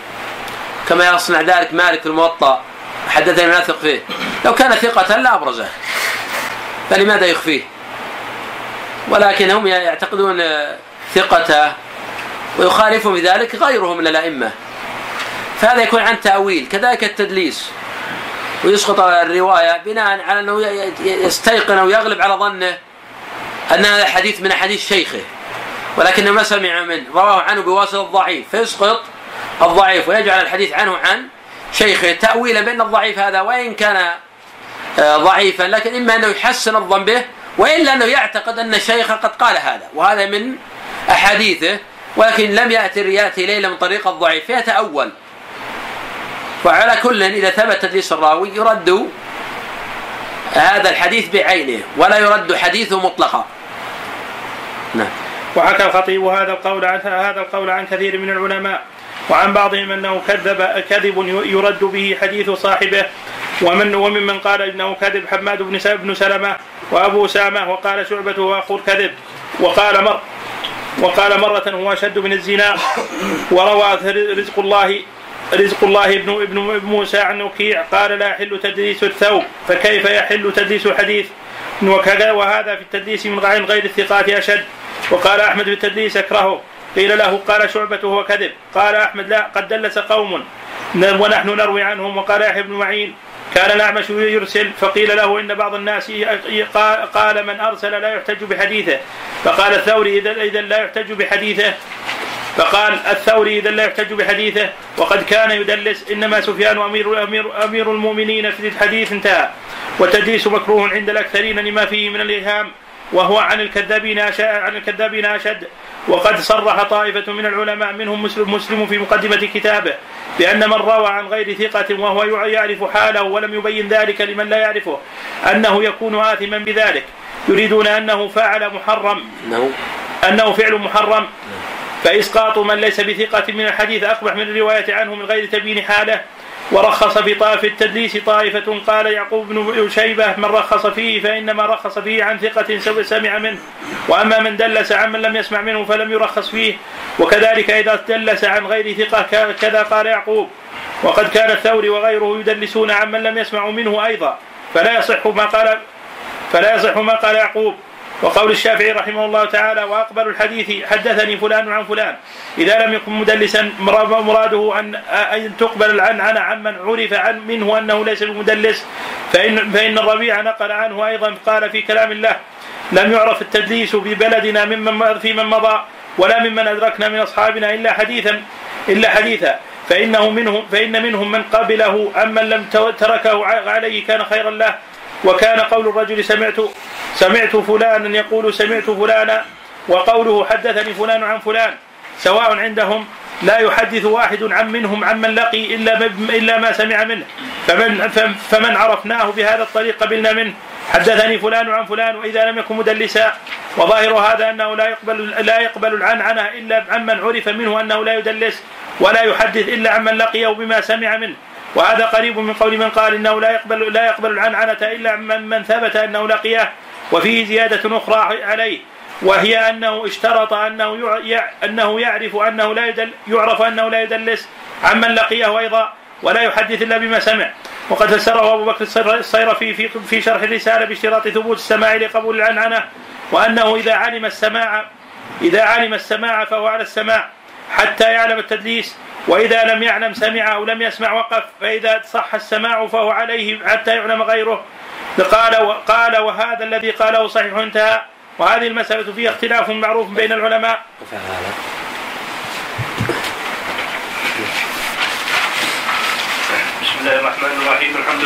كما يصنع ذلك مالك الموطأ حدثني من أثق فيه. لو كان ثقة لا أبرزه. فلماذا يخفيه؟ ولكن هم يعتقدون ثقته ويخالفهم في ذلك غيره من الأئمة. فهذا يكون عن تأويل كذلك التدليس. ويسقط الرواية بناء على أنه يستيقن أو يغلب على ظنه أن هذا الحديث من حديث شيخه. ولكنه ما سمع منه رواه عنه بواسطة الضعيف فيسقط الضعيف ويجعل الحديث عنه عن شيخه تأويلا بأن الضعيف هذا وإن كان آه، ضعيفا لكن إما أنه يحسن الظن به وإلا أنه يعتقد أن الشيخ قد قال هذا. وهذا من أحاديثه. ولكن لم يأتي يأتي ليلة من طريق الضعيف. فيتأول. وعلى كل إذا ثبت تدليس الراوي يرد هذا الحديث بعينه ولا يرد حديثه مطلقا. نعم. وحكى الخطيب هذا القول عن هذا القول عن كثير من العلماء وعن بعضهم أنه كذب كذب يرد به حديث صاحبه ومن وممن قال إنه كذب حماد بن بن سلمة وأبو اسامه وقال شعبة واخو الكذب وقال مر وقال مرة هو أشد من الزنا وروى رزق الله رزق الله ابن ابن موسى عن وكيع قال لا يحل تدليس الثوب فكيف يحل تدليس الحديث وكذا وهذا في التدليس من غير الثقات أشد. وقال أحمد في التدليس أكرهه. قيل له قال شعبة هو كذب. قال أحمد لا قد دلس قوم. ونحن نروي عنهم. وقال يحيى بن معين كان الأعمش يرسل فقيل له إن بعض الناس قال من أرسل لا يحتج بحديثه. فقال الثوري إذا لا يحتج بحديثه. فقال الثوري إذا لا يحتج بحديثه وقد كان يدلس إنما سفيان أمير أمير أمير المؤمنين في الحديث انتهى. والتدليس مكروه عند الأكثرين لما فيه من الإيهام وهو عن الكذابين عن الكذابين أشد. وقد صرح طائفة من العلماء منهم مسلم, مسلم في مقدمة كتابه بأن من روى عن غير ثقة وهو يعرف حاله ولم يبين ذلك لمن لا يعرفه أنه يكون آثما بذلك. يريدون أنه فعل محرم. أنه فعل محرم. فإسقاط من ليس بثقة من الحديث أقبح من الرواية عنه من غير تبيين حاله. ورخص في طائف التدليس طائفة قال يعقوب بن شيبة من رخص فيه فإنما رخص فيه عن ثقة سمع منه. وأما من دلس عن من لم يسمع منه فلم يرخص فيه. وكذلك إذا دلس عن غير ثقة كذا قال يعقوب. وقد كان الثوري وغيره يدلسون عن من لم يسمعوا منه أيضا. فلا يصح ما قال فلا يصح ما قال يعقوب. وقول الشافعي رحمه الله تعالى وأقبل الحديث حدثني فلان عن فلان. إذا لم يكن مدلسا مراده ان أن تقبل العنعنه عمن عرف عن منه أنه ليس بمدلس فان فإن الربيع نقل عنه أيضا قال في كلام الله لم يعرف التدليس في بلدنا ممن في من مضى ولا ممن أدركنا من أصحابنا إلا حديثا إلا حديثا. فإنه منهم فإن منهم من قبله عمن لم تركه عليه كان خيرا له. وكان قول الرجل سمعت سمعت فلانا يقول سمعت فلانا وقوله حدثني فلان عن فلان. سواء عندهم لا يحدث واحد عن منهم عمن لقي إلا إلا ما سمع منه. فمن فمن عرفناه بهذا الطريق قبلنا منه. حدثني فلان عن فلان وإذا لم يكن مدلسا. وظاهر هذا أنه لا يقبل لا يقبل العنعنة إلا عمن عرف منه أنه لا يدلس ولا يحدث إلا عمن لقيه بما سمع منه. وهذا قريب من قول من قال إنه لا يقبل لا يقبل العنعنة إلا من من ثبت أنه لقية وفيه زيادة أخرى عليه وهي أنه اشترط أنه أنه يعرف أنه لا يدل يعرف أنه لا يدلس عمن لقيه أيضا ولا يحدث إلا بما سمع. وقد فسره أبو بكر الصيرفي في في شرح الرسالة باشتراط ثبوت السماع لقبول العنعنة وأنه إذا علم السماع إذا علم السماع فهو على السماع حتى يعلم التدليس وإذا لم يعلم سمع أو لم يسمع وقف فإذا صح السماع فهو عليه حتى يعلم غيره. قال قال وهذا الذي قاله صحيح انتهى. وهذه المسألة فيها اختلاف معروف بين العلماء. بسم الله الرحمن الرحيم. الحمد